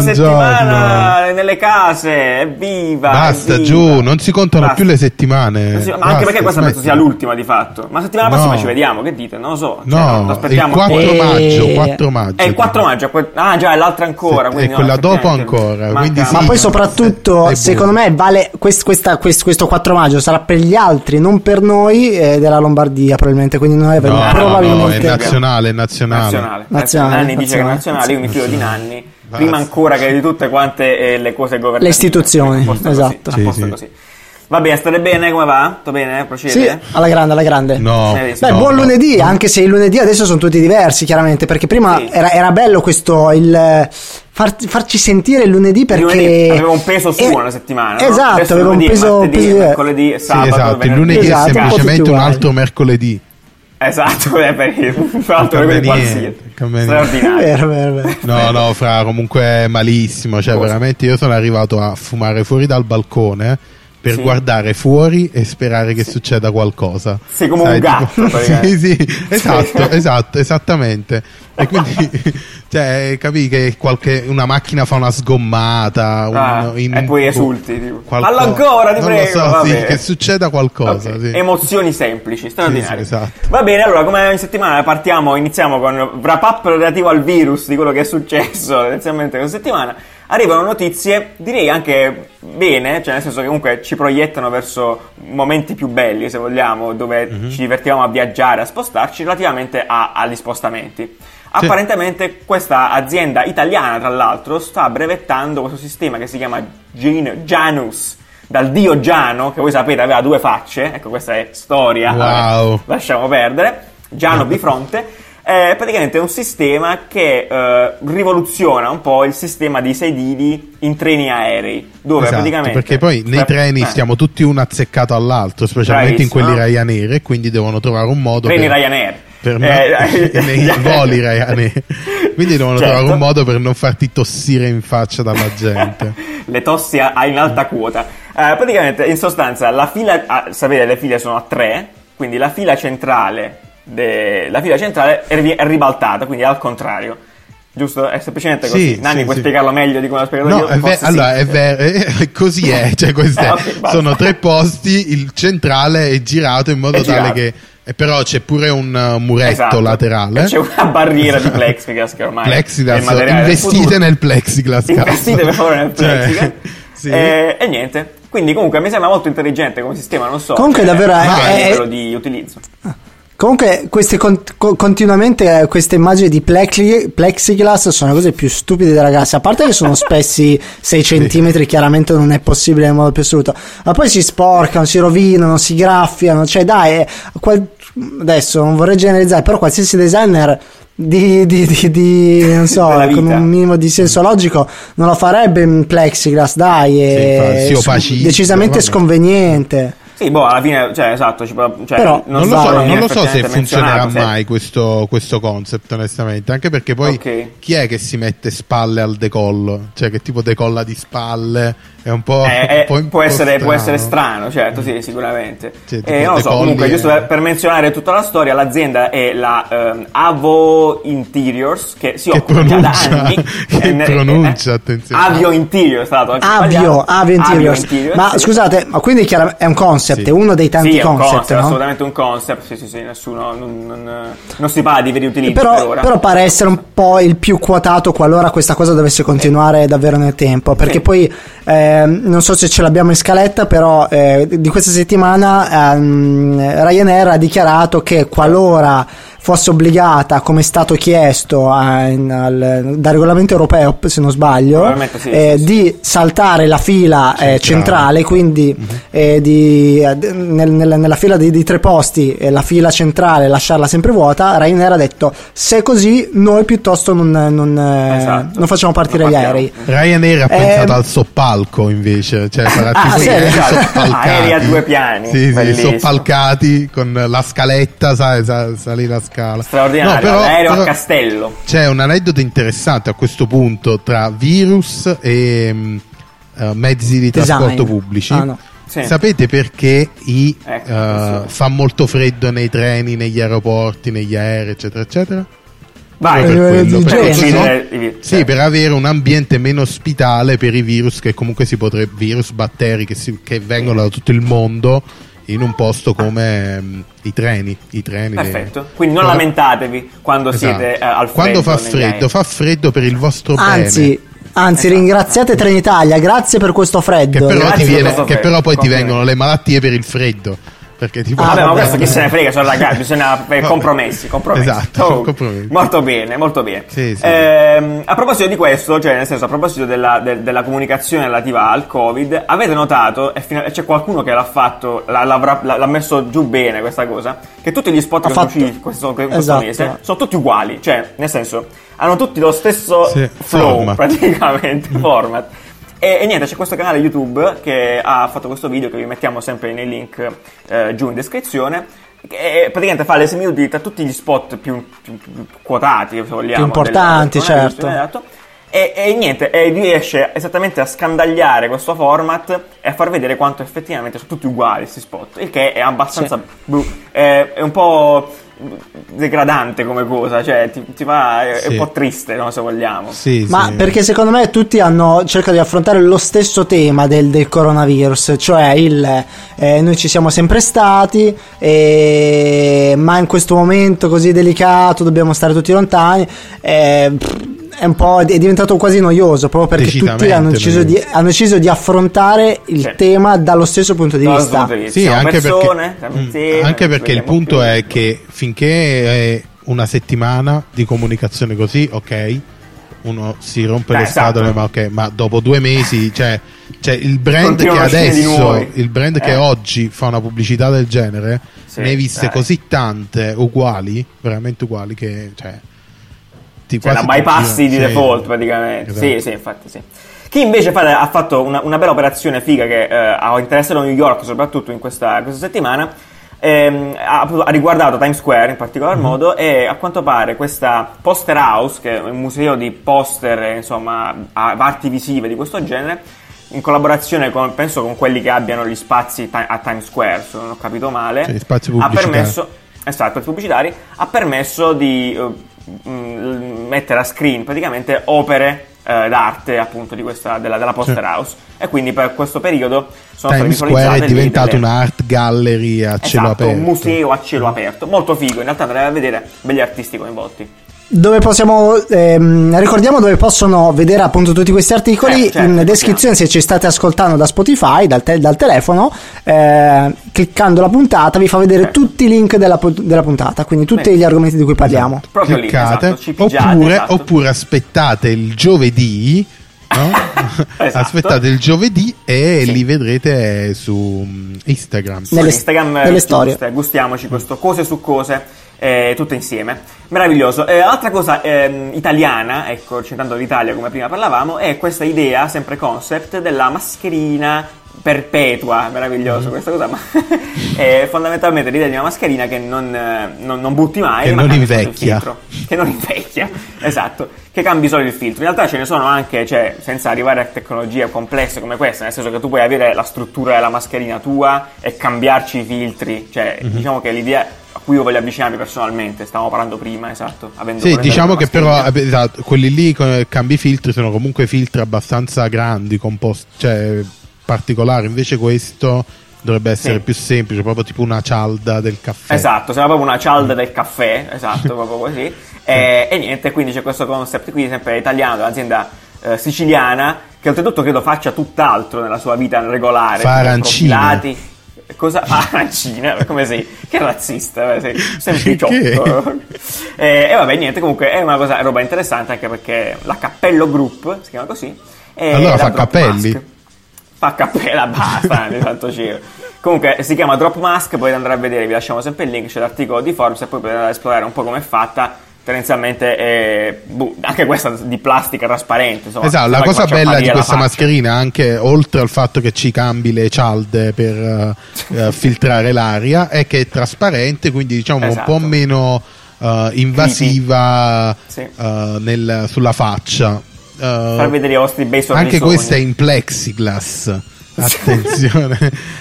Buongiorno, Buongiorno, settimana nelle case, evviva. Basta, evviva. giù, non si contano Basta. più le settimane. Si- Ma Basta, anche perché questa penso smettila. sia l'ultima di fatto. Ma settimana No. prossima ci vediamo, che dite? Non lo so. Cioè, No, lo il aspettiamo. 4 E- maggio, 4 maggio. È il 4 maggio. Ah, già, è l'altra ancora. Sì, quindi e quella no, dopo effettivamente ancora, manca- quindi sì. Ma poi soprattutto, secondo me, vale quest- questa- quest- questo 4 maggio sarà per gli altri, non per noi eh, della Lombardia, probabilmente. Quindi noi avremo No, no, probabilmente. no, è nazionale, è nazionale. Nazionale. Nazionale, Nanni dice che è nazionale. nazionale, io mi fido di Nanni. Basta. Prima ancora che di tutte quante eh, le cose governative. Le istituzioni, esatto. Così, a posto Sì, così. Va bene, state bene? Come va? Tutto bene? Procede? Sì, alla grande, alla grande. No, Eh, Beh, no, buon no. lunedì, anche se i lunedì adesso sono tutti diversi, chiaramente, perché prima Sì. era, era bello questo il far- farci sentire il lunedì perché lunedì aveva un peso suo Eh, una settimana, no? Esatto, Adesso aveva un lunedì, peso, martedì, peso- mercoledì, Sì, sabato, esatto, il lunedì Esatto, è semplicemente un altro mercoledì. Esatto, è per il cambia niente. Straordinario. Vero, vero, vero. No, no, fra comunque è malissimo. Cioè, Cosa? veramente io sono arrivato a fumare fuori dal balcone per Sì. guardare fuori e sperare che succeda qualcosa. Sei come un gatto, tipo- sì, sì, esatto, esatto, esattamente. E quindi, cioè, capi che qualche, una macchina fa una sgommata. un- Ah, in- e poi esulti, tipo, qualcosa- ancora, ti non prego, Lo so, sì, che succeda qualcosa. Ok, sì. Emozioni semplici, straordinarie. Sì, sì, esatto. Va bene, allora come ogni settimana partiamo, iniziamo con un wrap up relativo al virus di quello che è successo tendenzialmente questa settimana. Arrivano notizie, direi anche bene, cioè nel senso che comunque ci proiettano verso momenti più belli, se vogliamo, dove Mhm. ci divertiamo a viaggiare, a spostarci, relativamente a- agli spostamenti. Apparentemente questa azienda italiana, tra l'altro, sta brevettando questo sistema che si chiama Gen- Janus, dal dio Giano, che voi sapete aveva due facce, ecco questa è storia, Wow. lasciamo perdere, Giano bifronte, è praticamente un sistema che eh, rivoluziona un po' il sistema di sedili in treni aerei, dove Esatto, praticamente... perché poi nei treni eh, stiamo tutti uno azzeccato all'altro, specialmente in Bravissimo, quelli no? Ryanair, e quindi devono trovare un modo Treni per, Ryanair. per Eh, non- nei voli Ryanair. Quindi devono Certo. trovare un modo per non farti tossire in faccia dalla gente. le tossi a in alta quota. Eh, praticamente, in sostanza, la fila, ah, sapete, le file sono a tre, quindi la fila centrale, de- la fila centrale è, ri- è ribaltata, quindi è al contrario. Giusto? È semplicemente così. Sì, Nanni, sì, puoi sì. spiegarlo meglio di come l'ho spiegato No, io? è ve- Forse sì. allora è vero, eh, così è, cioè queste Eh, ok, basta. sono tre posti, il centrale è girato in modo È tale girato. che e però c'è pure un uh, muretto Esatto. laterale. E C'è una barriera di plexiglass che ormai plexiglass, investite nel plexiglass. Investite per favore nel Cioè, plexiglass. sì. Eh, e niente. Quindi comunque mi sembra molto intelligente come sistema, non so. Comunque eh, davvero è- è- livello di utilizzo. Comunque, queste con- co- continuamente eh, queste immagini di plexi- plexiglass sono le cose più stupide ragazzi. A parte che sono spessi 6 centimetri, chiaramente non è possibile nel modo più assoluto. Ma poi si sporcano, si rovinano, si graffiano. Cioè, dai, eh, qual- adesso non vorrei generalizzare, però qualsiasi designer. Di, di, di, di- non so, con un minimo di senso logico non lo farebbe in plexiglass, dai, è si su- opacizza, decisamente vabbè. sconveniente. Sì, boh, alla fine, cioè, esatto, cioè, Però, Non, lo vale so, non lo so se funzionerà se- mai questo, questo concept, onestamente. Anche perché poi Ok. chi è che si mette spalle al decollo? Cioè, che tipo decolla di spalle? È un po'. Eh, eh, un po' un può, po' essere, può strano. essere strano, certo, sì, sicuramente. Tipo Eh, non lo so, decolli comunque, giusto per, per menzionare tutta la storia, l'azienda è la ehm, Avo Interiors, che si Che occupa già da pronuncia, anni. che Eh, eh, pronuncia, eh, attenzione. Avio Interiors, tra l'altro. anche Avio, sbagliato. Avio Interiors. Interiors, Ma sì. scusate, ma quindi è un concept, Sì. è uno dei tanti Sì, concept, concept, no? assolutamente un concept, sì, sì, sì, nessuno, non, non, non si parla di veri utilizzi per Però, ora. però pare essere un po' il più quotato qualora questa cosa dovesse continuare davvero nel tempo. Perché Sì. poi ehm, non so se ce l'abbiamo in scaletta, però eh, di questa settimana ehm, Ryanair ha dichiarato che qualora fosse obbligata, come è stato chiesto a- in- al- dal regolamento europeo, se non sbaglio, sì, eh, sì, sì. di saltare la fila eh, centrale, quindi eh, di- eh, d- nel- nel- nella fila di, di tre posti, eh, la fila centrale lasciarla sempre vuota, Ryanair ha detto se è così noi piuttosto non, non, eh, Esatto. non facciamo partire Non gli aerei. Ryanair ha Eh, pensato al soppalco invece, cioè farà Ah, i Esatto. soppalcati. Aerei a due piani, Sì, sì, soppalcati con la scaletta, sai, sa- salì la scala. Straordinario, No, però- l'aereo però a castello. C'è un aneddoto interessante a questo punto tra virus e eh, mezzi di Design. trasporto pubblici. Ah, no. Sì. Sapete perché i, Ecco, questo- fa molto freddo nei treni, negli aeroporti, negli aerei, eccetera, eccetera? Vai, per quello, i virus, sì, per avere un ambiente meno ospitale per i virus che comunque si potrebbe virus, batteri che, si- che vengono da tutto il mondo in un posto come mm, i treni, i treni Perfetto. Quindi non Ora- lamentatevi quando Esatto. siete eh, al freddo. Quando fa freddo, fa freddo per il vostro Anzi, bene. anzi Esatto. ringraziate Trenitalia, grazie per questo freddo. Che però, ti viene- questo che freddo. però poi ti Complimenti. vengono le malattie per il freddo. Perché ti Ah, Vabbè, ma vabbè, questo chi se ne frega, sono ragazzi, bisogna eh, compromessi, compromessi. Esatto, Oh, compromessi. Molto bene, molto bene. Sì, sì. Ehm, a proposito di questo, cioè nel senso a proposito della, del- della comunicazione relativa al Covid, avete notato, e fino- c'è qualcuno che l'ha fatto, l'ha, l'ha- l'ha messo giù bene questa cosa, che tutti gli spot Ha che sono fatto- usciti questo, questo Esatto. mese sono tutti uguali, cioè nel senso hanno tutti lo stesso Sì, flow format. praticamente, format. E, e niente, c'è questo canale YouTube che ha fatto questo video che vi mettiamo sempre nei link eh, giù in descrizione. Che praticamente fa le minuti tra tutti gli spot più, più- più quotati, se vogliamo, Più importanti, certo. esatto. E, e niente, e riesce esattamente a scandagliare questo format e a far vedere quanto effettivamente sono tutti uguali questi spot. Il che è abbastanza. bru- è, è un po' degradante come cosa, cioè ti, ti fa. è, è Sì. un po' triste, no, se vogliamo. Sì, Ma sì. perché secondo me tutti hanno cercato di affrontare lo stesso tema del, del coronavirus, cioè il eh, noi ci siamo sempre stati, eh, ma in questo momento così delicato dobbiamo stare tutti lontani. eh, pff, è un po' è diventato quasi noioso proprio perché tutti hanno deciso, di, hanno deciso di affrontare il Sì. tema dallo stesso punto di vista. punto di vista. Sì, Siamo anche persone, perché, mm, insieme, anche perché il punto più. è che finché è una settimana di comunicazione così, ok, uno si rompe Eh, le esatto. scatole, ma ok, ma dopo due mesi, cioè, cioè il brand che uscire di adesso, il brand che Eh. oggi fa una pubblicità del genere, Sì, ne hai viste dai. così tante uguali, veramente uguali, che cioè, ti Cioè, la quasi bypassi di default praticamente. Esatto. Sì, sì, infatti sì. Chi invece fa- ha fatto una, una bella operazione figa che eh, ha interessato New York soprattutto in questa, questa settimana, ehm, ha, ha riguardato Times Square in particolar Mhm. modo e a quanto pare questa Poster House, che è un museo di poster, eh, insomma, arti visive di questo genere, in collaborazione con, penso con quelli che abbiano gli spazi a Times Square, se non ho capito male, Cioè, ha permesso, esatto, pubblicitari, ha permesso di eh, mettere a screen praticamente opere eh, d'arte appunto di questa, della, della Poster House e quindi per questo periodo sono Times state Square è diventato delle- una art gallery a cielo Esatto, aperto. un museo a cielo aperto, molto figo, in realtà andrei a vedere belli artisti coinvolti. Dove possiamo, ehm, ricordiamo dove possono vedere appunto tutti questi articoli Eh, certo, in descrizione se ci state ascoltando da Spotify, dal, te- dal telefono, eh, cliccando la puntata vi fa vedere Certo. tutti i link della, pu- della puntata, quindi tutti Bene. gli argomenti di cui parliamo. Proprio lì, cliccate esatto, ci pigiate, oppure, esatto. oppure aspettate il giovedì no? Esatto. aspettate il giovedì e li vedrete su mm, Instagram Nelle- Instagram eh, nelle ci storie. gustiamoci questo cose su cose eh, tutte insieme meraviglioso Eh, altra cosa ehm, italiana ecco citando l'Italia come prima parlavamo è questa idea sempre concept della mascherina perpetua meraviglioso Mm. questa cosa ma è fondamentalmente l'idea di una mascherina che non, eh, non- non butti mai Che ma non invecchia. filtro. che non invecchia esatto che cambi solo il filtro in realtà ce ne sono anche cioè senza arrivare a tecnologie complesse come questa nel senso che tu puoi avere la struttura della mascherina tua e cambiarci i filtri cioè Mhm. diciamo che l'idea a cui io voglio avvicinarmi personalmente stavamo parlando prima esatto avendo sì diciamo che però eh, esatto, quelli lì con cambi filtri sono comunque filtri abbastanza grandi composti cioè particolari invece questo dovrebbe essere Sì. più semplice proprio tipo una cialda del caffè Esatto, sembra proprio una cialda del caffè, esatto, proprio così. E, e niente, quindi c'è questo concept qui, sempre italiano, dell'azienda eh, siciliana, che oltretutto credo faccia tutt'altro nella sua vita regolare. Fa. Cosa fa arancine? Come sei? Che razzista, eh, sei sempliciotto. e, e vabbè, niente, comunque è una cosa, è roba interessante anche perché la Cappello Group, si chiama così. e Allora fa cappelli? Mask. Fa cappella, basta, di santo cielo. Comunque si chiama Drop Mask, potete andare a vedere, vi lasciamo sempre il link, c'è l'articolo di Forbes e poi potete andare a esplorare un po' come è fatta. Tendenzialmente è boh, anche questa di plastica trasparente. Insomma, Esatto, la cosa bella di questa mascherina, anche oltre al fatto che ci cambi le cialde per eh, filtrare l'aria, è che è trasparente, quindi diciamo Esatto. un po' meno eh, invasiva Sì. eh, nel- sulla faccia. Far vedere i vostri bei sorrisoni. anche questa è in plexiglass. Attenzione,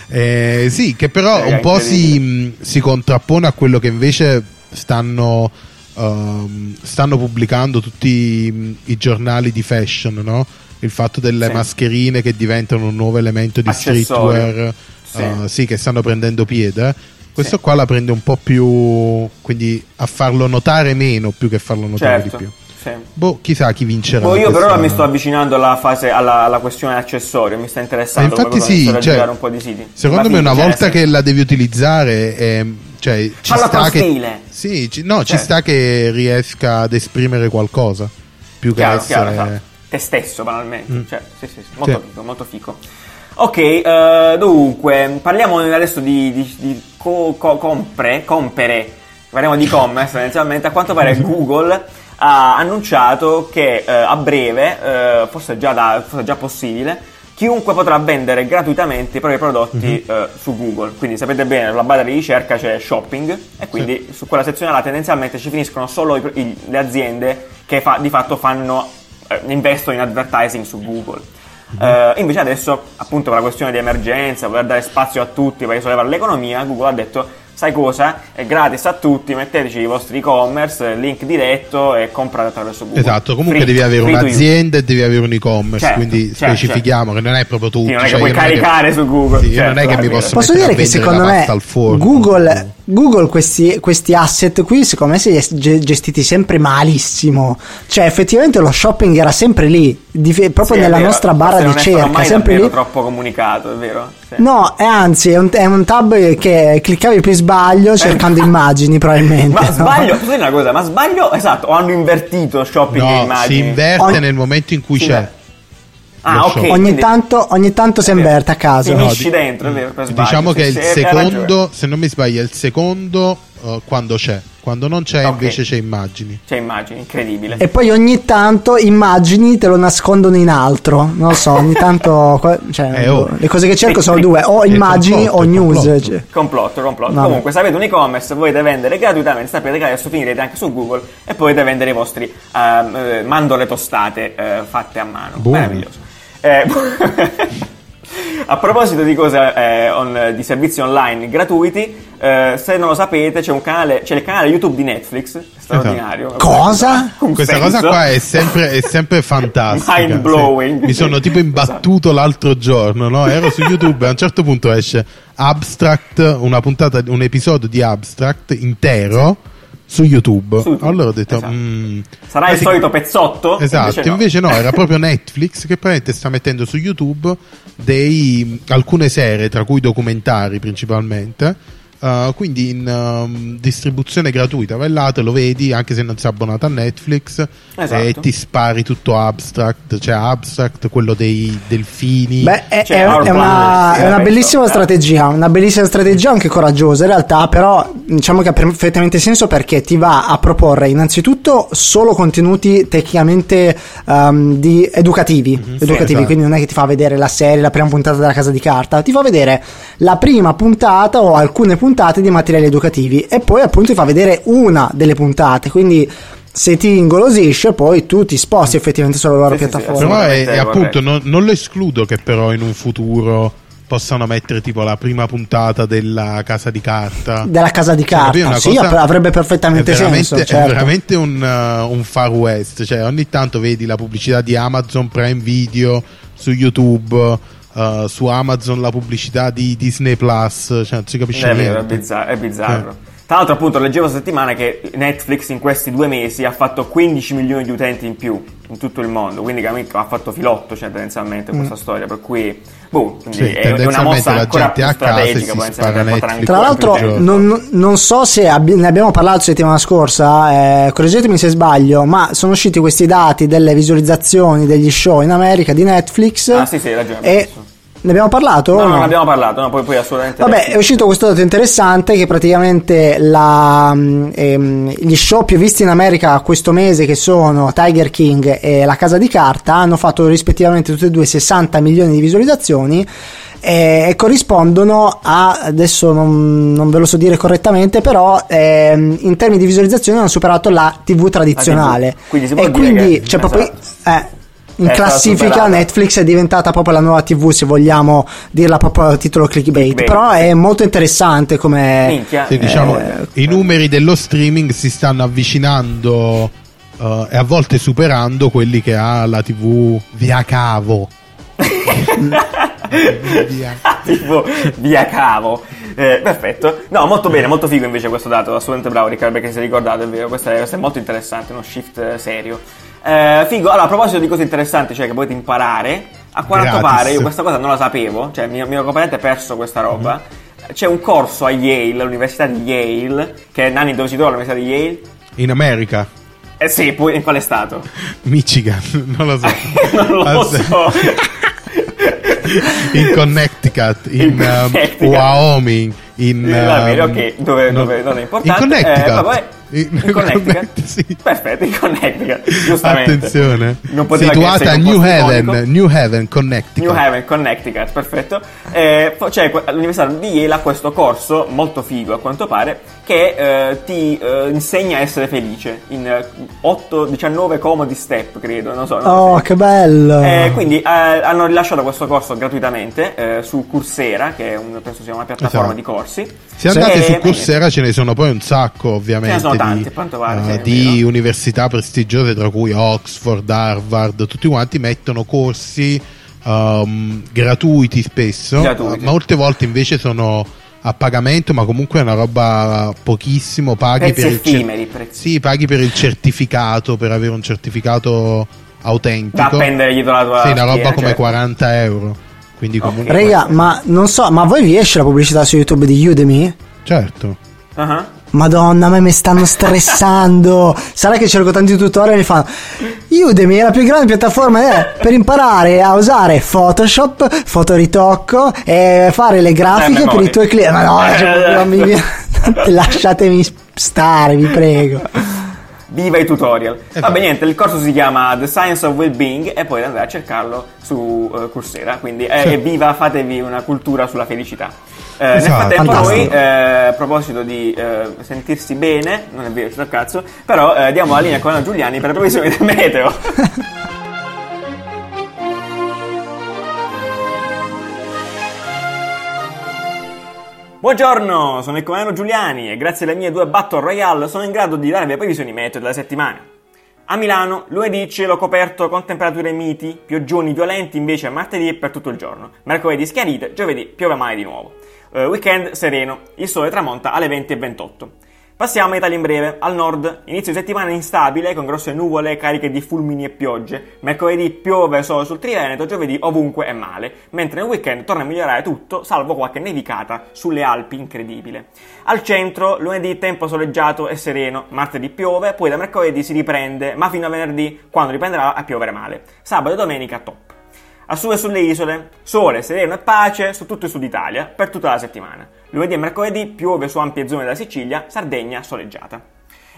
Eh, sì, che però Raga, un po' si, si contrappone a quello che invece stanno um, stanno pubblicando tutti i, i giornali di fashion, no? il fatto delle Sì. mascherine che diventano un nuovo elemento di Accessorio. streetwear, Sì. uh, sì, che stanno prendendo piede. Questo qua la prende un po' più, quindi a farlo notare meno più che farlo notare certo. di più. Sì. Boh, chissà chi vincerà. Boh, io questa- ora mi sto avvicinando alla fase alla, alla questione accessorio, mi sta interessando Eh, infatti come cosa, sì, cioè, un po' di siti. Secondo me, Infatti, una cioè, volta che la devi utilizzare, ehm, cioè, ci Falla sta con che. stile. Sì, ci- no, ci Certo. sta che riesca ad esprimere qualcosa. Più che Chiaro, essere. chiaro, esatto. te stesso banalmente, Mm. cioè, sì, sì, sì, molto Sì. fico, molto fico. Ok, eh, dunque, parliamo adesso di, di, di co- co- compre, compere, parliamo di e-commerce tendenzialmente, a quanto pare Google ha annunciato che eh, a breve, eh, forse, già da, forse già possibile, chiunque potrà vendere gratuitamente i propri prodotti eh, su Google. Quindi sapete bene, sulla barra di ricerca c'è shopping e quindi su quella sezione là tendenzialmente ci finiscono solo i- i- le aziende che fa- di fatto fanno, eh, investono in advertising su Google. Eh, invece adesso, appunto, per la questione di emergenza, per dare spazio a tutti, per risollevare l'economia, Google ha detto, sai cosa? È gratis a tutti, metteteci i vostri e-commerce, link diretto e comprate attraverso Google. Esatto, comunque Free- devi avere un'azienda e devi avere un e-commerce, Certo, quindi certo, specifichiamo che non è proprio tutto. Sì, non è che cioè, puoi caricare su Google. Sì, io certo, non è che va mi posso Posso dire che secondo me. Google, Google questi, questi asset qui secondo me si è ge- gestiti sempre malissimo. Cioè effettivamente lo shopping era sempre lì, di- proprio Sì, è nella vero, nostra barra forse di è cerca, mai sempre davvero lì. troppo comunicato, è vero? Sì. No, e anzi è un, è un tab che cliccavi per sbaglio cercando immagini probabilmente. Ma no? sbaglio, una cosa, ma sbaglio, esatto, o hanno invertito shopping e No, immagini? si inverte Ogni- nel momento in cui Si c'è. Ah, ok. Ogni tanto, ogni tanto si è inverte a caso. Finisci di- dentro, è vero, per sbaglio. Diciamo che sì, il secondo, se non mi sbaglio, è il secondo eh, quando c'è. Quando non c'è, Ok. invece c'è immagini. C'è immagini, incredibile. E poi ogni tanto immagini te lo nascondono in altro. Non lo so, ogni tanto. Cioè, Eh, oh. Le cose che cerco sono due: o È immagini complotto, o è news. complotto. cioè. Complotto, complotto. Vabbè. Comunque, se avete un e-commerce, volete vendere gratuitamente, sapete che adesso finirete anche su Google e potete vendere i vostri eh, mandorle tostate eh, fatte a mano. Buono. Meraviglioso. Eh, a proposito di cose eh, on- di servizi online gratuiti, eh, se non lo sapete, c'è un canale, c'è il canale YouTube di Netflix, straordinario. Cosa? Un Questa senso. cosa qua è sempre, è sempre fantastica. Mind blowing. Sì. Mi sono tipo imbattuto l'altro giorno, no? Ero su YouTube e a un certo punto esce Abstract, una puntata, un episodio di Abstract intero su YouTube. Su YouTube, Allora ho detto, esatto. mm, Sarà il sì. solito pezzotto? Esatto, invece no. era proprio Netflix che praticamente sta mettendo su YouTube dei, alcune serie, tra cui documentari principalmente. Uh, quindi in um, distribuzione gratuita, vai là, te lo vedi anche se non sei abbonato a Netflix Esatto. e ti spari tutto Abstract, cioè Abstract, quello dei delfini. Beh, è, Cioè, è- è una, sì, è una bellissima eh. strategia, una bellissima strategia anche coraggiosa in realtà, però diciamo che ha perfettamente senso perché ti va a proporre innanzitutto solo contenuti tecnicamente ehm, di educativi, educativi esatto. quindi non è che ti fa vedere la serie, la prima puntata della casa di carta, ti fa vedere la prima puntata o alcune puntate di materiali educativi e poi appunto ti fa vedere una delle puntate, quindi se ti ingolosisce poi tu ti sposti effettivamente sulla loro Sì, sì, sì, piattaforma. Però è, è appunto, corretto. non, non lo escludo che però in un futuro possano mettere tipo la prima puntata della casa di carta. della casa di Cioè, carta. Una sì, avrebbe perfettamente è senso. certo. È veramente un, uh, un far west. Cioè, ogni tanto vedi la pubblicità di Amazon Prime Video su YouTube. Uh, su Amazon la pubblicità di Disney Plus, cioè non si capisce È vero, è niente. bizzarro. È bizzarro. Tra l'altro, appunto, leggevo settimana che Netflix in questi due mesi ha fatto 15 milioni di utenti in più in tutto il mondo. Quindi, ha fatto filotto, cioè, tendenzialmente, questa storia. Per cui, boh, quindi Sì, è, è una mossa ancora più strategica. Netflix. Tra l'altro, non, non so se abbi- ne abbiamo parlato settimana scorsa, eh, correggetemi se sbaglio, ma sono usciti questi dati delle visualizzazioni degli show in America di Netflix. Ah, sì, sì, hai ragione. E ne abbiamo parlato? No, o non abbiamo parlato, no, poi, poi assolutamente. Vabbè, è uscito questo dato interessante che praticamente la, mm, ehm, gli show più visti in America questo mese, che sono Tiger King e La Casa di Carta, hanno fatto rispettivamente tutte e due 60 milioni di visualizzazioni eh, e corrispondono a, adesso non, non ve lo so dire correttamente, però ehm, in termini di visualizzazioni hanno superato la TV tradizionale. Quindi si può e quindi che- c'è proprio... esatto. eh, in È classifica. Netflix è diventata proprio la nuova TV, se vogliamo dirla proprio a titolo clickbait. Clickbait, Però sì. è molto interessante come... Minchia. Sì, diciamo, Eh, i numeri dello streaming si stanno avvicinando eh, e a volte superando quelli che ha la TV via cavo. Via- tipo via cavo. Eh, perfetto. No, molto bene, molto figo invece questo dato. Assolutamente bravo Riccardo perché si è ricordato, è vero. Questo è, questo è molto interessante, uno shift eh, serio. Eh, figo, allora a proposito di cose interessanti, cioè che potete imparare, a quanto pare, io questa cosa non la sapevo, cioè mi, mi ero completamente perso questa roba. C'è un corso a Yale, all'università di Yale, che Nani dove si trova l'università di Yale? In America, Eh sì, poi in quale stato? Michigan, non lo so. non lo so. in Connecticut, in, In um, Connecticut. Wyoming, in bene, um, ok, dove, no- dove non è importante. In Connecticut. Eh, vabbè, In- in Connecticut. Connect- sì. Perfetto, in Connecticut, giustamente. Attenzione, situata a New Haven. New Haven, Connecticut. New Haven, Connecticut, perfetto. Eh, c'è que- all'Università di Yale ha questo corso molto figo a quanto pare che eh, ti eh, insegna a essere felice in 8-19 comodi step, credo, non so. non Oh, so. che bello! Eh, quindi eh, hanno rilasciato questo corso gratuitamente eh, su Coursera, che è un, penso sia una piattaforma Esatto. di corsi. Se andate Eh, su Coursera ce ne sono poi un sacco ovviamente di, a quanto pare, eh, sì, è di università prestigiose tra cui Oxford, Harvard, tutti quanti mettono corsi ehm, gratuiti spesso, Gratuiti. molte volte invece sono a pagamento ma comunque è una roba pochissimo, paghi Prezzi per il cer- effimeri, sì, paghi per il certificato, per avere un certificato autentico. Da appendere dietro la tua Sì, una roba schiena, come cioè. 40 euro. Quindi comunque... Raga, ma non so, ma a voi vi esce la pubblicità su YouTube di Udemy? Certo. Ah, Madonna, a me mi stanno stressando. Sarà che cerco tanti tutorial e mi fanno Udemy è la più grande piattaforma eh, per imparare a usare Photoshop, fotoritocco e fare le grafiche Eh, per i tuoi clienti. Ma no, cioè, mi viene- lasciatemi stare, vi prego. Viva i tutorial. Esatto. Vabbè, niente, il corso si chiama The Science of Wellbeing e poi andate a cercarlo su eh, Coursera. Quindi, eh, Sì. evviva, fatevi una cultura sulla felicità. Eh, nel Esatto. frattempo, noi, Fantastico. eh, a proposito di eh, sentirsi bene, non è vero, c'è il cazzo, però eh, diamo la linea con Giuliani per le previsioni del meteo. Buongiorno, sono il comandante Giuliani e grazie alle mie due Battle Royale sono in grado di darvi le previsioni meteo della settimana. A Milano, lunedì cielo coperto con temperature miti, pioggioni violenti invece martedì e per tutto il giorno. Mercoledì schiarite, giovedì piove mai di nuovo. Eh, weekend sereno, il sole tramonta alle 20 e 28. Passiamo a Italia in breve, al nord, inizio di settimana instabile con grosse nuvole cariche di fulmini e piogge. Mercoledì piove solo sul Triveneto, giovedì ovunque è male, mentre nel weekend torna a migliorare tutto, salvo qualche nevicata sulle Alpi incredibile. Al centro, lunedì tempo soleggiato e sereno, martedì piove, poi da mercoledì si riprende, ma fino a venerdì, quando riprenderà a piovere male. Sabato e domenica top. A su e sulle isole, sole, sereno e pace su tutto il sud Italia per tutta la settimana. Lunedì e mercoledì piove su ampie zone della Sicilia, Sardegna soleggiata.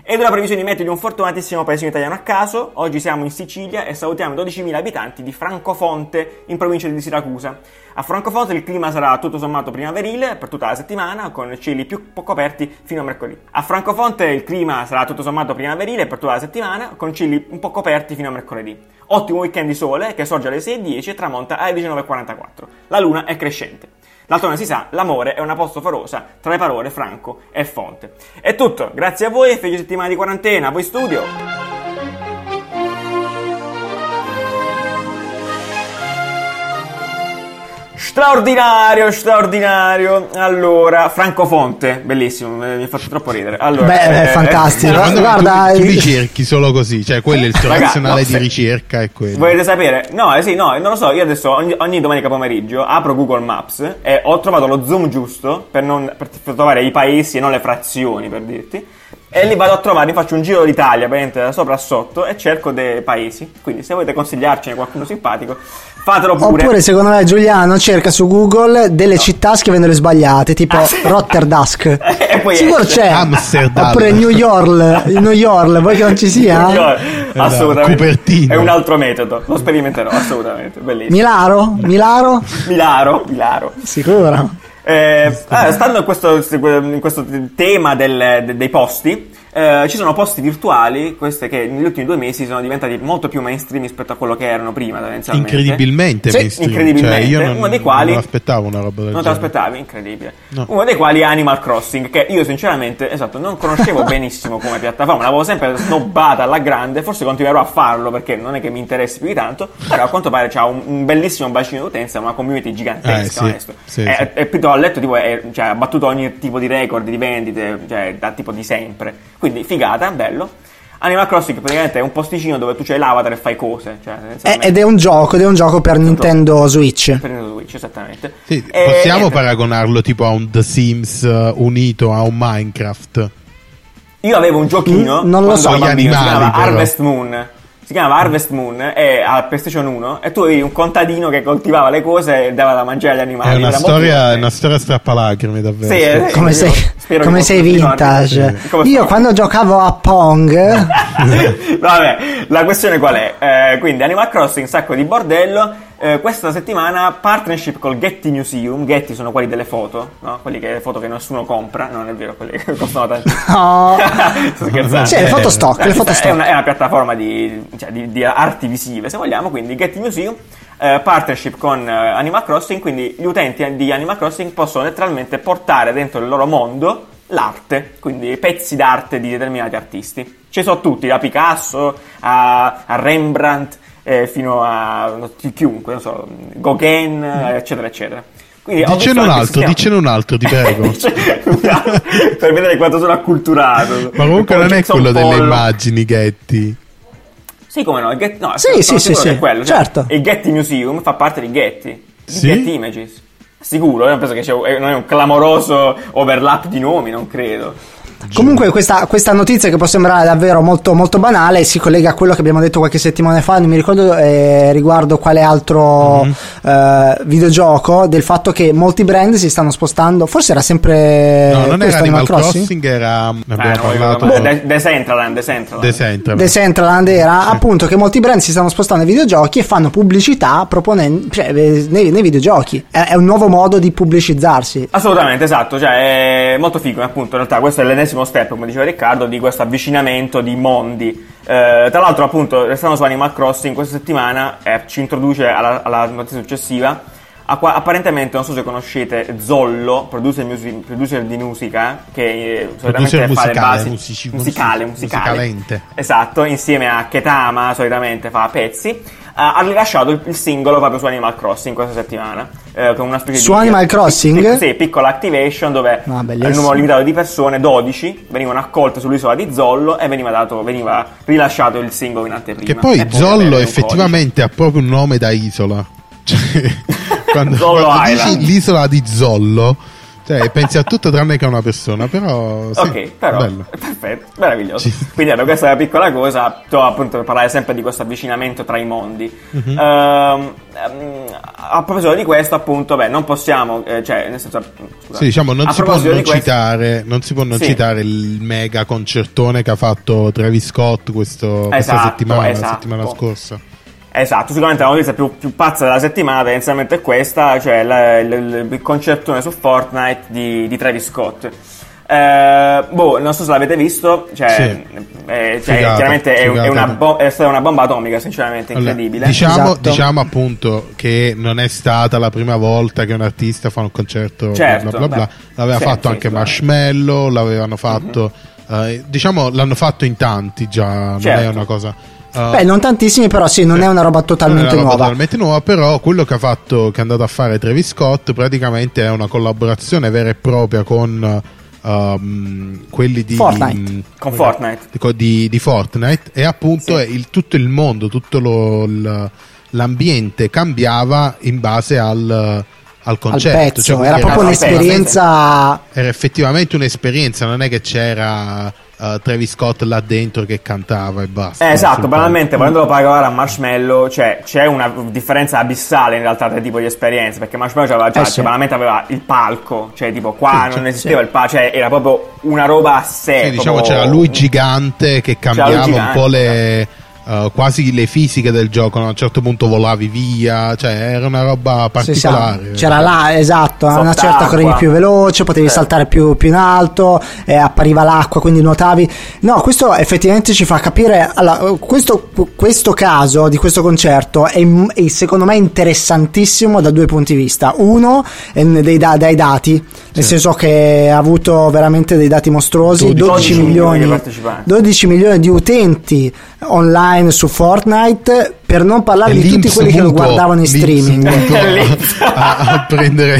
Ed ora previsioni meteo di un fortunatissimo paesino italiano a caso. Oggi siamo in Sicilia e salutiamo i 12.000 abitanti di Francofonte, in provincia di Siracusa. A Francofonte il clima sarà tutto sommato primaverile per tutta la settimana, con cieli più coperti fino a mercoledì. A Francofonte il clima sarà tutto sommato primaverile per tutta la settimana, con cieli un po' coperti fino a mercoledì. Ottimo weekend di sole che sorge alle 6.10 e tramonta alle 19.44. La luna è crescente. D'altronde si sa, l'amore è una forosa tra le parole Franco e Fonte. È tutto, grazie a voi e felice settimana di quarantena, a voi studio! Straordinario, straordinario. Allora, Franco Fonte, bellissimo, mi mi ha fatto troppo ridere. Allora, Beh, è eh, fantastico. eh, Secondo me Guarda, tu, tu eh, ricerchi solo così, cioè quello è il tuo Raga, razionale no, di se- ricerca è quello. Volete sapere? No, eh sì, no, non lo so. Io adesso ogni, ogni domenica pomeriggio apro Google Maps e ho trovato lo zoom giusto per, non, per trovare i paesi e non le frazioni, per dirti. E lì vado a trovare, mi faccio un giro d'Italia, praticamente da sopra a sotto, e cerco dei paesi. Quindi se volete consigliarcene qualcuno simpatico, fatelo pure. Oppure secondo me Giuliano cerca su Google delle città scrivendole sbagliate, tipo Ah, sì. Rotterdask. E poi Sicuro c'è. Amsterdam. Oppure New York, New York, vuoi che non ci sia? Io- assolutamente. Cupertino. È un altro metodo, lo sperimenterò, assolutamente. Bellissimo. Milaro? Milaro? Milaro, Milaro. Sicuro. Eh, allora, stando in questo, in questo tema del- de- dei posti, Eh, ci sono posti virtuali, queste che negli ultimi due mesi sono diventati molto più mainstream rispetto a quello che erano prima, tendenzialmente. Incredibilmente Sì, mainstream. incredibilmente. Cioè, io non, Uno dei quali- non aspettavo una roba del Non te l'aspettavi? Incredibile. No. Uno dei quali è Animal Crossing, che io sinceramente, esatto, non conoscevo benissimo come piattaforma, l'avevo sempre snobbata alla grande, forse continuerò a farlo perché non è che mi interessi più di tanto, però a quanto pare c'ha un, un bellissimo bacino di utenza, una community gigantesca, Eh, sì, sì, e, sì. e poi ho letto, tipo, è- cioè, ha battuto ogni tipo di record di vendite, cioè, da tipo di sempre. Quindi, figata, bello. Animal Crossing praticamente è un posticino dove tu c'hai l'avatar e fai cose, cioè, Eh, ed è un gioco, ed è un gioco per Nintendo Switch. per Nintendo Switch, esattamente. Sì, E- possiamo niente. paragonarlo tipo a un The Sims eh, unito a un Minecraft. Io avevo un giochino Mm, non lo so. Gli animali. Harvest Moon. Si chiamava Harvest Moon e al PlayStation 1 e tu avevi un contadino che coltivava le cose e dava da mangiare agli animali. È una storia, è una storia strappalacrime, davvero. Sì, eh, Come io sei, spero come sei vintage. ricordi. Come Io fa? quando giocavo a Pong, Vabbè, la questione qual è? Eh, quindi Animal Crossing, sacco di bordello. Eh, questa settimana partnership col Getty Museum. Getty sono quelli delle foto, no? Quelli che foto che nessuno compra. Non è vero, quelli che costano tanto. no. Sto scherzando. Sì, le foto stock, le foto È stock. una, è una piattaforma di, cioè, di- di arti visive, se vogliamo, quindi Getty Museum, eh, partnership con eh, Animal Crossing, quindi gli utenti di Animal Crossing possono letteralmente portare dentro il loro mondo l'arte, quindi pezzi d'arte di determinati artisti. Ci sono tutti, da Picasso a, a Rembrandt, eh, fino a chiunque, non so, Gauguin, eh, eccetera, eccetera. Quindi, Dicene un altro, dicene un altro, ti prego. Cioè, per vedere quanto sono acculturato. Ma comunque non è quello delle immagini Getty. Sì, come no, il Get- no, Sì, sì, sì, sì, quello, cioè, certo. Il Getty Museum fa parte di Getty, di Sì? Getty Images. Sicuro, io non penso che sia eh, non è un clamoroso overlap di nomi, non credo. Comunque questa, questa notizia che può sembrare davvero molto, molto banale si collega a quello che abbiamo detto qualche settimana fa, non mi ricordo eh, riguardo quale altro Mhm. eh, videogioco, del fatto che molti brand si stanno spostando, forse era sempre No, non era Animal Crossing, era... Ne Eh, ricordo, De- Decentraland, Decentraland. Era appunto che molti brand si stanno spostando ai videogiochi e fanno pubblicità proponendo, cioè, eh, nei, nei videogiochi. È, è un nuovo modo di pubblicizzarsi. Assolutamente, esatto, cioè è molto figo, appunto, in realtà questo è l'ennesimo step, come diceva Riccardo, di questo avvicinamento di mondi. Eh, tra l'altro, appunto, restando su Animal Crossing, questa settimana eh, ci introduce alla, alla notizia successiva. Acqua- apparentemente, non so se conoscete Zollo, producer, musi- producer di musica, che eh, solitamente fa le musicale, basi musici- musicale, music- musicale. musicalente. Esatto, insieme a Ketama solitamente fa pezzi. Eh, ha rilasciato il, il singolo proprio su Animal Crossing questa settimana. eh, con una specie Su di Animal Crossing? pic- sì, piccola activation dove Ah, il numero limitato di persone, 12, venivano accolte sull'isola di Zollo e veniva, dato, veniva rilasciato il singolo in anteprima. Che poi E poi Zollo effettivamente ha proprio un nome da isola. Cioè, quando, Zollo quando Island. dici l'isola di Zollo, cioè, pensi a tutto tranne che a una persona, però... Sì, ok, però bello. perfetto, meraviglioso. Ci- Quindi ecco, questa è una piccola cosa, tu appunto per parlare sempre di questo avvicinamento tra i mondi. Mhm. Ehm, ehm, a proposito di questo, appunto, beh, non possiamo, eh, cioè, nel senso, scusate. Sì, diciamo, non si, può proposito non, di questo- citare, non si può non Sì. citare il mega concertone che ha fatto Travis Scott questo- questa Esatto, settimana, esatto. la settimana scorsa. Esatto, sicuramente la notizia più, più pazza della settimana tendenzialmente è questa, cioè la- il, il- il concertone su Fortnite di, di Travis Scott. Eh, boh, non so se l'avete visto, cioè, Sì. eh, cioè, Figata, chiaramente è, figata. è una bo- è stata una bomba atomica, sinceramente, Allora, incredibile. diciamo, Esatto. diciamo appunto che non è stata la prima volta che un artista fa un concerto Certo, bla bla bla. beh, L'aveva sì, fatto sì, anche. Marshmallow, l'avevano fatto eh, diciamo l'hanno fatto in tanti già, non è Certo. una cosa eh, Beh, non tantissimi, però sì, non è una roba totalmente una roba nuova. totalmente nuova, però quello che ha fatto, che è andato a fare Travis Scott praticamente è una collaborazione vera e propria con ehm, quelli di Fortnite. mm, Con Fortnite. di, di- di Fortnite e appunto Sì. è il- tutto il mondo, tutto lo- l'ambiente cambiava in base al, al Al concerto. pezzo, cioè, era proprio al un'esperienza. era effettivamente un'esperienza, non è che c'era eh, Travis Scott là dentro che cantava e basta. Eh, esatto, banalmente, volendolo paragonare a Marshmallow, cioè, c'è una differenza abissale in realtà tra i tipi di esperienze, perché Marshmallow aveva già, Eh, sì. cioè, banalmente aveva il palco, cioè tipo qua Sì, non esisteva sì. il palco, cioè era proprio una roba a sé. Sì, diciamo proprio- c'era lui gigante che cambiava un gigante, po' le, uh, quasi le fisiche del gioco. A un certo punto volavi via, cioè era una roba particolare. Sì. C'era là, esatto, a una certa correvi più veloce, potevi eh. saltare più, più, in alto, eh, appariva l'acqua, quindi nuotavi. No, questo effettivamente ci fa capire. Allora, questo, questo caso di questo concerto è, è, secondo me interessantissimo da due punti di vista. Uno, dei, dai dati, nel sì. senso che ha avuto veramente dei dati mostruosi, 12, 12 milioni, 12 milioni di utenti online su Fortnite per non parlare di tutti quelli che lo guardavano in streaming. a, a, prendere,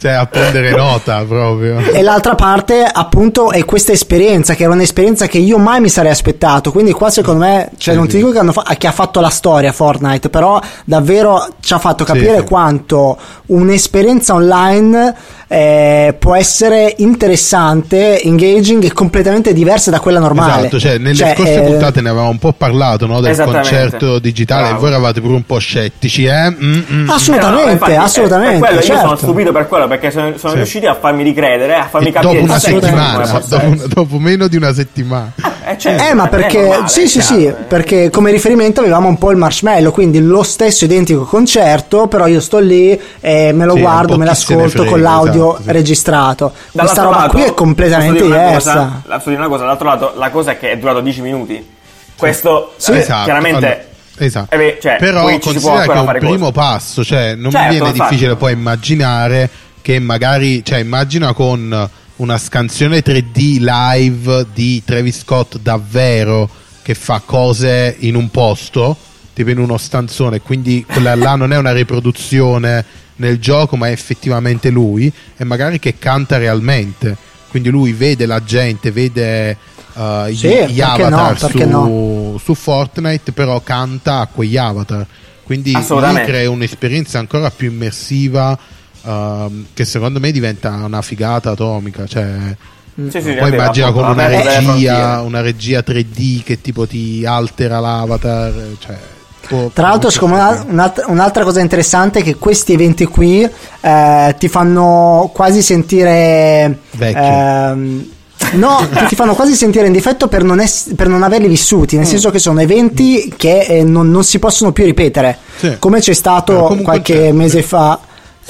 cioè a prendere nota proprio. E l'altra parte appunto è questa esperienza che era un'esperienza che io mai mi sarei aspettato. Quindi qua secondo me cioè sì, non ti dico che, fa- che, ha fatto la storia Fortnite però davvero ci ha fatto capire sì, quanto un'esperienza online eh, può essere interessante, engaging e completamente diversa da quella normale. Esatto, cioè nelle cioè, scorse eh... puntate ne avevamo un po' parlato no, del concerto digitale Bravo. e voi eravate pure un po' scettici, eh? Mm, mm. Assolutamente, no, infatti, assolutamente. quello, certo. Io sono stupito per quello perché sono, sono sì. riusciti a farmi ricredere, a farmi e capire dopo una settimana, dopo, dopo, meno di una settimana. Eh, certo, eh ma perché normale, sì, sì, sì, perché come riferimento avevamo un po' il marshmallow, quindi lo stesso identico concerto, però io sto lì e me lo sì, guardo, me l'ascolto con l'audio esatto, registrato. Questa roba lato, qui è completamente diversa. Posso dire una cosa, dall'altro lato la cosa è che è durato 10 minuti. Questo sì, eh, esatto, chiaramente allora. Esatto. Eh cioè, Però considera che è un primo cosa. passo, cioè non certo, mi viene difficile poi immaginare che magari, cioè immagina con una scansione 3D live di Travis Scott davvero che fa cose in un posto, tipo in uno stanzone, quindi quella là non è una riproduzione nel gioco, ma è effettivamente lui, e magari che canta realmente. Quindi lui vede la gente, vede uh, sì, gli, avatar no, su, no. su, Fortnite, però canta a quegli avatar. Quindi lì crea un'esperienza ancora più immersiva uh, che secondo me diventa una figata atomica. Cioè, sì, sì, poi immagina con una regia, una regia 3D che tipo ti altera l'avatar. Cioè, tra l'altro, secondo me, un'altra, un'altra, cosa interessante è che questi eventi qui eh, ti fanno quasi sentire. Vecchio. Ehm, No, ti fanno quasi sentire in difetto per non, es- per non averli vissuti, nel mm. senso che sono eventi che eh, non, non, si possono più ripetere, sì. come c'è stato eh, qualche mese fa.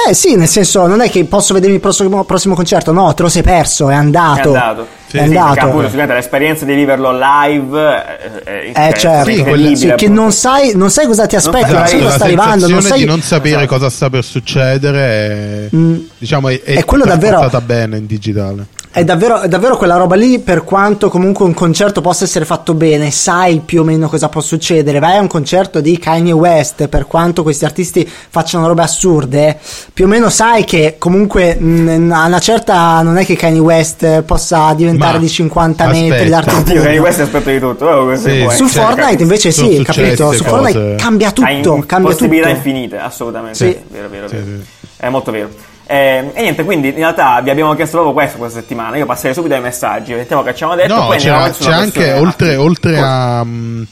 Eh sì, nel senso, non è che posso vedermi il prossimo, prossimo concerto, no, te lo sei perso, è andato. È andato. Sì, è sì, andato. Appunto, l'esperienza di viverlo live è, è eh, certo. sì, quella, sì, che non sai, non sai, cosa ti aspetta, non sai, cosa sta arrivando, non sai di non sapere esatto. cosa sta per succedere, è, mm. diciamo, è, è, è quello davvero bene in digitale è davvero, è davvero, quella roba lì, per quanto comunque un concerto possa essere fatto bene, sai più o meno cosa può succedere. Vai a un concerto di Kanye West, per quanto questi artisti facciano robe assurde, più o meno sai che comunque mh, a una certa non è che Kanye West possa diventare Ma, di 50 aspetta. metri d'arte Oddio, Kanye West aspetta di tutto. Oh, sì, Su cioè, Fortnite invece sì, capito? Su Fortnite cambia tutto, cambia possibilità tutto. infinite, assolutamente. Sì. Vero, vero, vero. Sì, è molto vero. Eh, e niente, quindi in realtà vi abbiamo chiesto proprio questo questa settimana. Io passerei subito ai messaggi, vediamo che ci hanno detto. No, c'è, c'è anche oltre, oltre a. Um,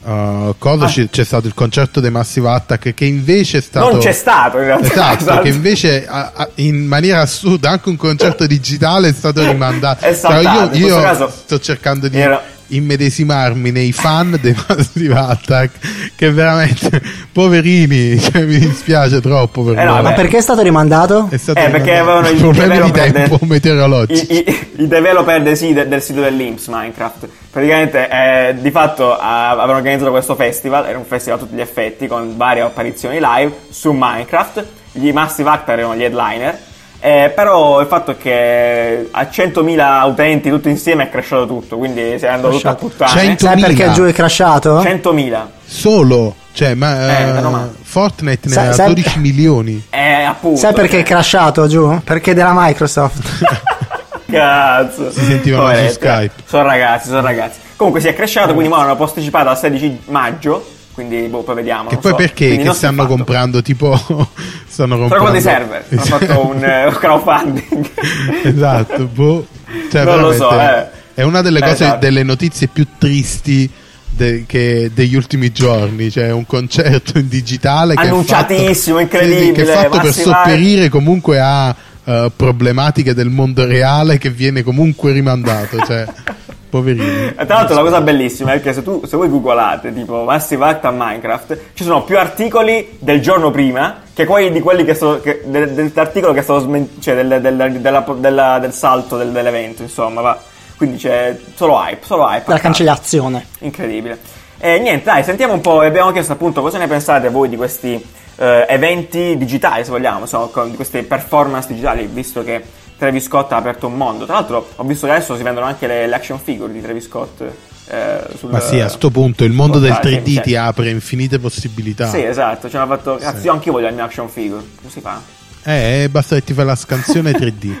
Uh, cosa ah. c'è, stato il concerto dei Massive Attack che invece è stato non c'è stato in realtà esatto, esatto. che invece a, a, in maniera assurda anche un concerto digitale è stato rimandato è saltato, io, io caso, sto cercando di era immedesimarmi nei fan dei Massive Attack che veramente poverini cioè, mi dispiace troppo per eh no, ma perché è stato rimandato? È stato eh, rimandato. perché avevano i problemi di tempo del, meteorologici i, i, i developer del, del, del sito dell'Imps Minecraft. Praticamente eh, di fatto eh, avevano organizzato questo festival era un festival a tutti gli effetti con varie apparizioni live su Minecraft. Gli Massive Attack erano gli headliner eh, però il fatto è che a 100.000 utenti tutti insieme è crashato tutto, quindi si è andato tutto a puttane. Sai perché giù è crashato? 100.000. Solo? Cioè, ma uh, Fortnite ne sai, ha sai, 12 milioni. Eh, appunto. Sai perché è crashato giù? Perché della Microsoft. Cazzo. Si sentivano su Skype. Sono ragazzi, sono ragazzi. Comunque si è crashato, quindi ora hanno posticipato al 16 maggio quindi boh, poi vediamo. Che poi so. perché? Quindi che stanno comprando tipo. stanno comprando dei server. Hanno fatto un uh, crowdfunding. esatto, boh. Cioè, non lo so, eh. È una delle eh, cose, esatto. delle notizie più tristi de, che, degli ultimi giorni. Cioè, un concerto in digitale. Annunciatissimo, che fatto, incredibile. Che è fatto per sopperire comunque a uh, problematiche del mondo reale che viene comunque rimandato. Cioè. Poverino. Tra l'altro la cosa bellissima è che se, tu, se voi googolate tipo Massive Act a Minecraft, ci sono più articoli del giorno prima che quelli di quelli che sono. Che, del, dell'articolo che è stato smentito, cioè del, del, della, della, del salto del, dell'evento, insomma, va. Quindi c'è solo hype, solo hype. La cancellazione. Incredibile. E niente, dai, sentiamo un po'. Abbiamo chiesto appunto cosa ne pensate voi di questi eh, eventi digitali, se vogliamo, insomma, di queste performance digitali, visto che Travis Scott ha aperto un mondo. Tra l'altro, ho visto che adesso si vendono anche le, le action figure di Travis Scott. Eh, sul, Ma sì, a sto punto il mondo del portale, 3D cioè- ti apre infinite possibilità. Sì, esatto. Ci hanno fatto. Cazzo, io anch'io voglio la mia action figure. Come si fa? Eh, basta che ti fai la scansione 3D.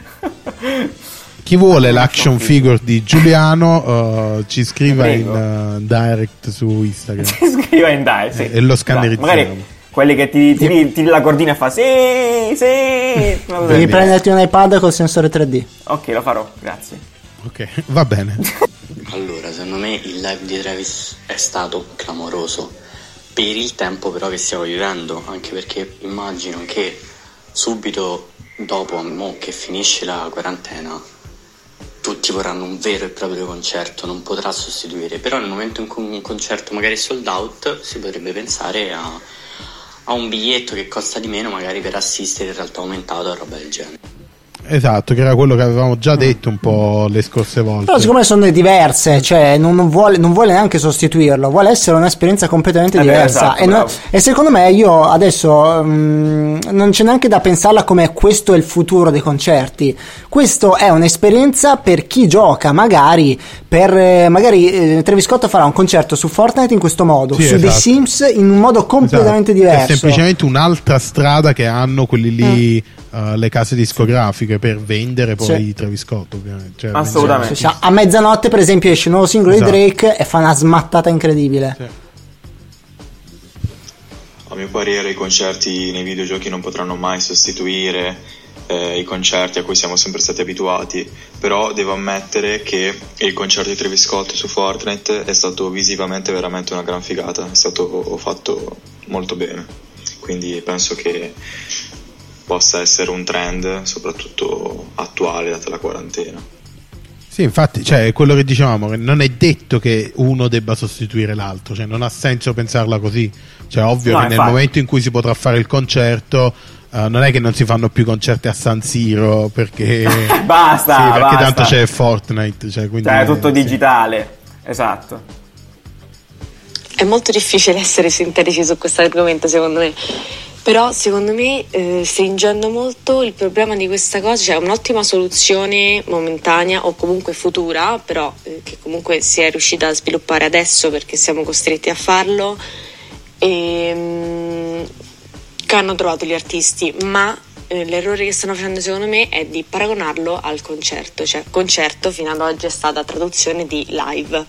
Chi vuole l'action figure di Giuliano eh, ci scriva in eh, direct su Instagram. Si scrive in dai, sì. Eh, e lo scannerizziamo. Magari quelli che ti tiri, tiri la cordina e fa sì, sì. Devi prenderti un iPad col sensore 3D. genere. Ok, lo farò, grazie. Ok, va bene. Allora, secondo me il live di Travis è stato clamoroso per il tempo però che stiamo vivendo, anche perché immagino che subito dopo mo che finisce la quarantena tutti vorranno un vero e proprio concerto, non potrà sostituire, però nel momento in cui un concerto magari è sold out si potrebbe pensare a, a un biglietto che costa di meno magari per assistere in realtà aumentato o roba del genere. Esatto, che era quello che avevamo già detto un po' le scorse volte. Però siccome sono diverse, cioè non, non vuole, non vuole neanche sostituirlo, vuole essere un'esperienza completamente Eh beh, diversa. esatto, e, no- e secondo me io adesso mm, non c'è neanche da pensarla come questo è il futuro dei concerti. Questo è un'esperienza per chi gioca, magari per eh, magari eh, Travis Scott farà un concerto su Fortnite in questo modo, Sì, su The esatto. Sims in un modo completamente Esatto. diverso. È semplicemente un'altra strada che hanno quelli lì, eh, le case discografiche per vendere poi Sì. Travis Scott, ovviamente. Cioè, Assolutamente. Cioè, a mezzanotte, per esempio, esce il nuovo singolo Esatto. di Drake e fa una smattata incredibile. Sì. A mio parere i concerti nei videogiochi non potranno mai sostituire eh, i concerti a cui siamo sempre stati abituati, però devo ammettere che il concerto di Travis Scott su Fortnite è stato visivamente veramente una gran figata, è stato fatto molto bene, quindi penso che possa essere un trend soprattutto attuale data la quarantena. Sì, infatti, cioè, è quello che dicevamo, che non è detto che uno debba sostituire l'altro, cioè non ha senso pensarla così. Cioè, ovvio No, che nel infatti. momento in cui si potrà fare il concerto, eh, non è che non si fanno più concerti a San Siro perché, Basta, sì, perché basta. tanto c'è Fortnite. Cioè, quindi, Cioè, è tutto sì. digitale. Esatto. È molto difficile essere sintetici su questo argomento, secondo me. Però secondo me eh, stringendo molto il problema di questa cosa, cioè un'ottima soluzione momentanea o comunque futura, però eh, che comunque si è riuscita a sviluppare adesso perché siamo costretti a farlo, ehm, che hanno trovato gli artisti, ma eh, l'errore che stanno facendo secondo me è di paragonarlo al concerto, cioè concerto fino ad oggi è stata traduzione di live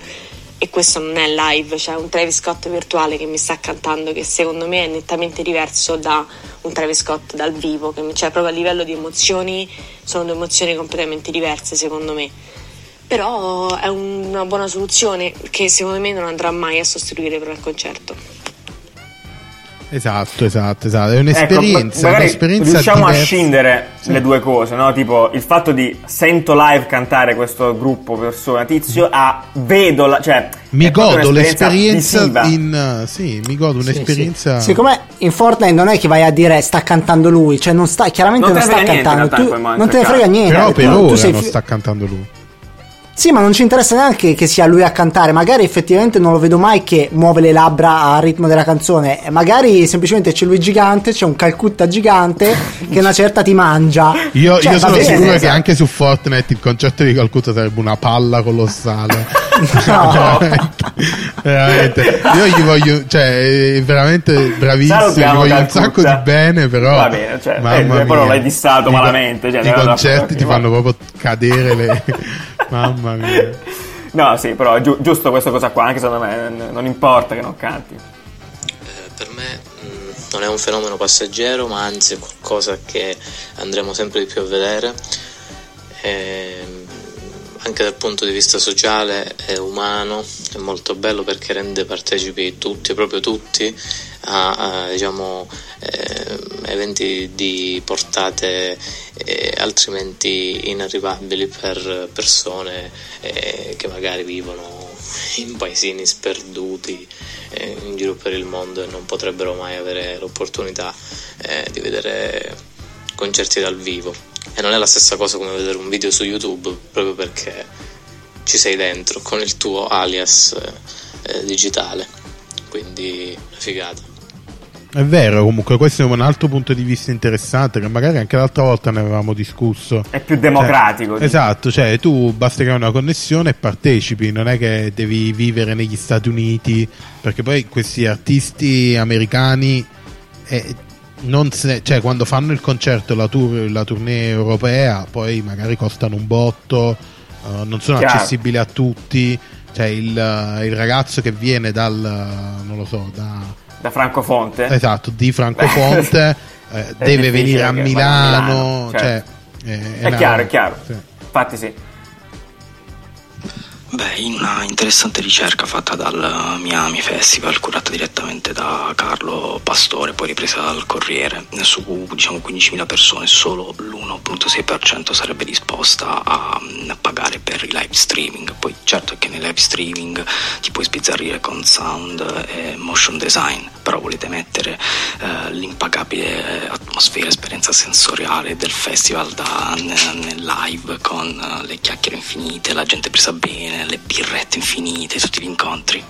e questo non è live, cioè un Travis Scott virtuale che mi sta cantando che secondo me è nettamente diverso da un Travis Scott dal vivo, che cioè proprio a livello di emozioni sono due emozioni completamente diverse secondo me. Però è un- una buona soluzione che secondo me non andrà mai a sostituire però il concerto. Esatto, esatto, esatto. È Ecco, un'esperienza, magari un'esperienza riusciamo a diversa. scindere le due cose, no? Tipo il fatto di sento live cantare questo gruppo persona tizio a vedo la, cioè Mi godo l'esperienza in... Sì, mi godo Sì, un'esperienza... sì. Siccome in Fortnite non è che vai a dire sta cantando lui, cioè non sta, chiaramente Non non, sta niente, cantando, tu, non te ne frega niente. Però per ora sei non fi- sta cantando lui. Sì, ma non ci interessa neanche che sia lui a cantare, magari effettivamente non lo vedo mai che muove le labbra al ritmo della canzone, e magari semplicemente c'è lui gigante, c'è un Calcutta gigante che una certa ti mangia. Io, Cioè, io sono bene, sicuro che esatto. anche su Fortnite il concetto di Calcutta sarebbe una palla colossale. No. veramente, veramente. Io gli voglio, cioè, è veramente bravissimo. Gli Salutiamo voglio un Calcutta. sacco di bene, però. Va bene, cioè, mamma eh, però mia. l'hai dissato malamente, cioè, I concerti ti fanno proprio cadere le. Mamma mia. No, sì, però è giu- giusto questa cosa qua, anche secondo me non importa che non canti. Eh, per me mh, non è un fenomeno passeggero, ma anzi è qualcosa che andremo sempre di più a vedere. Ehm, anche dal punto di vista sociale e umano è molto bello perché rende partecipi tutti, proprio tutti, a, a diciamo, eh, eventi di portate eh, altrimenti inarrivabili per persone eh, che magari vivono in paesini sperduti eh, in giro per il mondo e non potrebbero mai avere l'opportunità eh, di vedere concerti dal vivo. E non è la stessa cosa come vedere un video su YouTube proprio perché ci sei dentro con il tuo alias eh, digitale. Quindi una figata. È vero, comunque questo è un altro punto di vista interessante che magari anche l'altra volta ne avevamo discusso. È più democratico. Cioè, esatto, cioè tu basta che hai una connessione e partecipi, non è che devi vivere negli Stati Uniti, perché poi questi artisti americani eh, se, cioè, quando fanno il concerto, la, tour, la tournée europea, poi magari costano un botto, uh, non sono Chiaro. accessibili a tutti. Cioè il, il ragazzo che viene dal, non lo so, da da Francofonte? Esatto, di Francofonte eh, deve venire a Milano. Milano certo. cioè, eh, è, è chiaro, è chiaro. Sì. Infatti sì. Beh, in una interessante ricerca fatta dal Miami Festival, curata direttamente da Carlo Pastore, poi ripresa dal Corriere, su diciamo 15.000 persone solo l'1.6% sarebbe disposta a, a, pagare per i live streaming. Poi certo è che nei live streaming ti puoi sbizzarrire con sound e motion design, però volete mettere eh, l'impagabile atmosfera, esperienza sensoriale del festival da, nel live con uh, le chiacchiere infinite, la gente presa bene le birrette infinite, tutti gli incontri.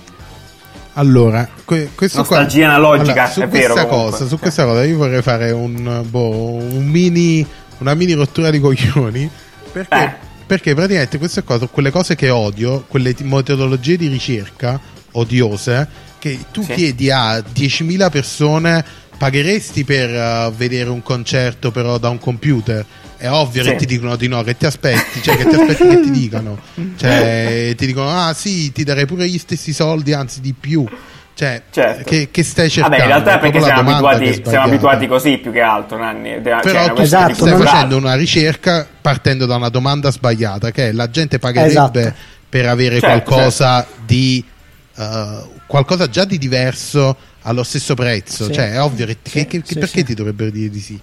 Allora, que- questo Nostalgia qua, analogica, allora, su è questa vero. Cosa, su questa cosa io vorrei fare un, boh, un mini, una mini rottura di coglioni. Perché, eh. perché praticamente queste cose, quelle cose che odio, quelle metodologie di ricerca odiose, che tu sì. chiedi a 10.000 persone pagheresti per uh, vedere un concerto però da un computer è ovvio sì. che ti dicono di no, che ti aspetti, cioè che ti aspetti che ti dicano. Cioè, ti dicono, ah sì, ti darei pure gli stessi soldi, anzi di più. Cioè, certo. che, che, stai cercando? Vabbè, in realtà è perché siamo abituati, siamo abituati, così più che altro, Nanni. Però cioè, tu esatto, stai facendo una ricerca partendo da una domanda sbagliata, che è la gente pagherebbe esatto. per avere certo, qualcosa certo. di... Uh, qualcosa già di diverso allo stesso prezzo. Sì. Cioè, è ovvio che, sì, che, sì, perché ti dovrebbero dire di sì?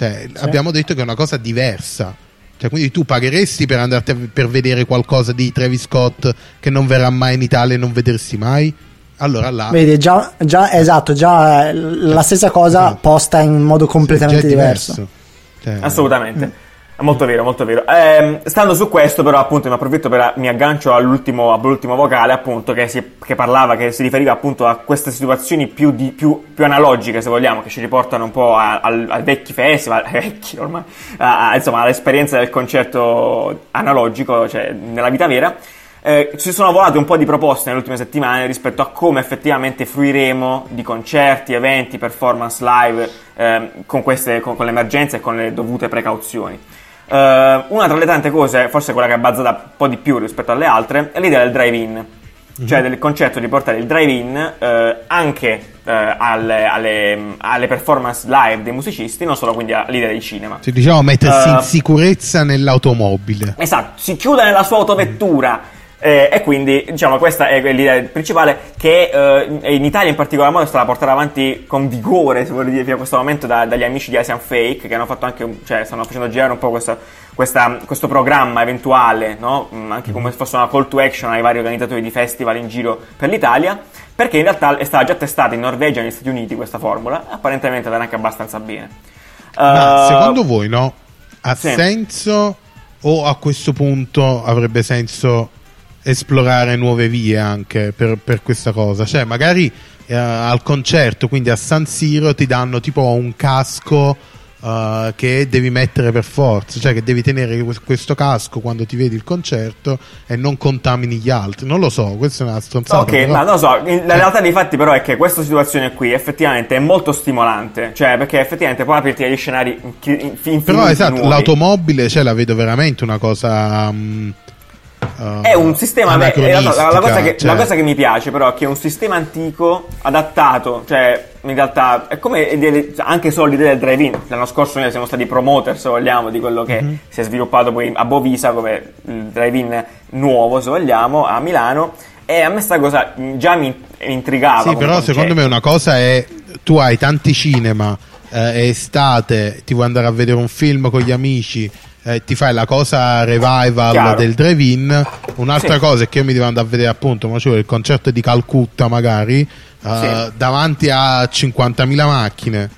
Cioè, sì. abbiamo detto che è una cosa diversa. Cioè, quindi tu pagheresti per andarti a, per vedere qualcosa di Travis Scott che non verrà mai in Italia e non vedersi mai? Allora là. Vedi, già, già esatto, già la stessa cosa posta in modo completamente diverso. diverso. Cioè, Assolutamente. Mm. Molto vero, molto vero. Eh, stando su questo, però, appunto, mi approfitto per mi aggancio all'ultimo, all'ultimo vocale, appunto, che, si, che, parlava, che si riferiva appunto a queste situazioni più, di, più, più analogiche, se vogliamo, che ci riportano un po' ai vecchi festival, vecchi ormai, a, insomma, all'esperienza del concerto analogico, cioè nella vita vera. Eh, ci sono volate un po' di proposte nelle ultime settimane rispetto a come effettivamente fruiremo di concerti, eventi, performance live eh, con, queste, con, con l'emergenza e con le dovute precauzioni. Uh, una tra le tante cose, forse quella che è bazzata un po' di più rispetto alle altre, è l'idea del drive-in. Mm-hmm. Cioè del concetto di portare il drive-in uh, anche uh, alle, alle, alle, performance live dei musicisti, non solo quindi all'idea del cinema. Sì, diciamo mettersi in sicurezza nell'automobile. Esatto, si chiude nella sua autovettura. Eh, e quindi diciamo questa è l'idea principale che eh, in Italia in particolar modo è stata portata avanti con vigore, se vuole dire, fino a questo momento da, dagli amici di Asian Fake che hanno fatto anche, cioè stanno facendo girare un po' questa, questa, questo programma eventuale, no? Mm, anche come se fosse una call to action ai vari organizzatori di festival in giro per l'Italia, perché in realtà è stata già testata in Norvegia e negli Stati Uniti questa formula, apparentemente andrà anche abbastanza bene. Ma uh, secondo voi no? Ha sì. senso o a questo punto avrebbe senso esplorare nuove vie anche per, per questa cosa. Cioè, magari eh, al concerto, quindi a San Siro, ti danno tipo un casco uh, che devi mettere per forza, cioè che devi tenere questo casco quando ti vedi il concerto e non contamini gli altri. Non lo so, questa è una stronzata. Ok, però... ma non lo so. La eh. realtà dei fatti, però, è che questa situazione qui effettivamente è molto stimolante, cioè perché effettivamente può aprirti degli scenari infiniti. Però esatto, nuovi. l'automobile, cioè, la vedo veramente una cosa. Um, uh, È un sistema, in realtà, la, la cosa che, cioè- la cosa che mi piace però è che è un sistema antico adattato, cioè in realtà è come delle- anche solo l'idea del drive-in. L'anno scorso noi siamo stati promoter, se vogliamo, di quello che Mhm. si è sviluppato poi a Bovisa come il drive-in nuovo, se vogliamo, a Milano. E a me sta cosa già mi intrigava. Sì, però concetto. secondo me una cosa è tu hai tanti cinema, eh, è estate, ti vuoi andare a vedere un film con gli amici, eh, ti fai la cosa revival Chiaro. del drive-in. Un'altra Sì. cosa è che io mi devo andare a vedere appunto, ma cioè il concerto di Calcutta magari, eh, Sì. davanti a 50.000 macchine.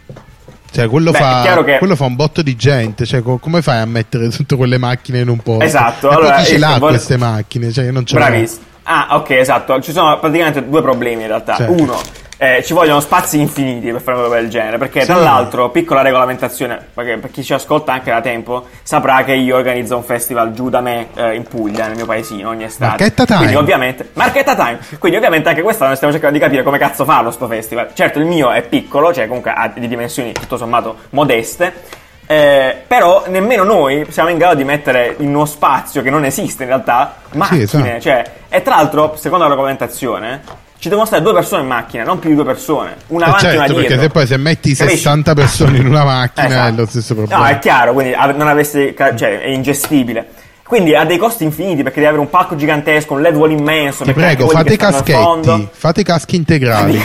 Cioè, quello, Beh, fa, che- quello fa un botto di gente. Cioè, co- come fai a mettere tutte quelle macchine in un posto? Esatto, E allora, poi chi ce ecco, l'ha vuole- queste macchine? Cioè, io non ce. Bravissimo. Ah, ok, esatto. Ci sono praticamente due problemi in realtà. Certo. Uno, eh, ci vogliono spazi infiniti per fare una roba del genere. Perché, tra Sì. l'altro, piccola regolamentazione, perché per chi ci ascolta anche da tempo, saprà che io organizzo un festival giù da me eh, in Puglia, nel mio paesino, ogni estate. Marchetta Time. Quindi, ovviamente, Marchetta Time. Quindi, ovviamente, anche quest'anno stiamo cercando di capire come cazzo farlo sto festival. Certo, il mio è piccolo, cioè comunque ha di dimensioni tutto sommato modeste. Eh, però nemmeno noi siamo in grado di mettere in uno spazio che non esiste in realtà macchine, esatto. cioè, e tra l'altro, secondo la regolamentazione, ci devono stare due persone in macchina, non più di due persone, una Eh, avanti e una certo, dietro. perché se poi se metti Capisci? 60 persone in una macchina Esatto. è lo stesso problema. No, è chiaro, quindi non ca- cioè, è ingestibile. Quindi ha dei costi infiniti perché devi avere un palco gigantesco, un LED wall immenso. Ti prego, fate i caschetti, fate i caschi integrali.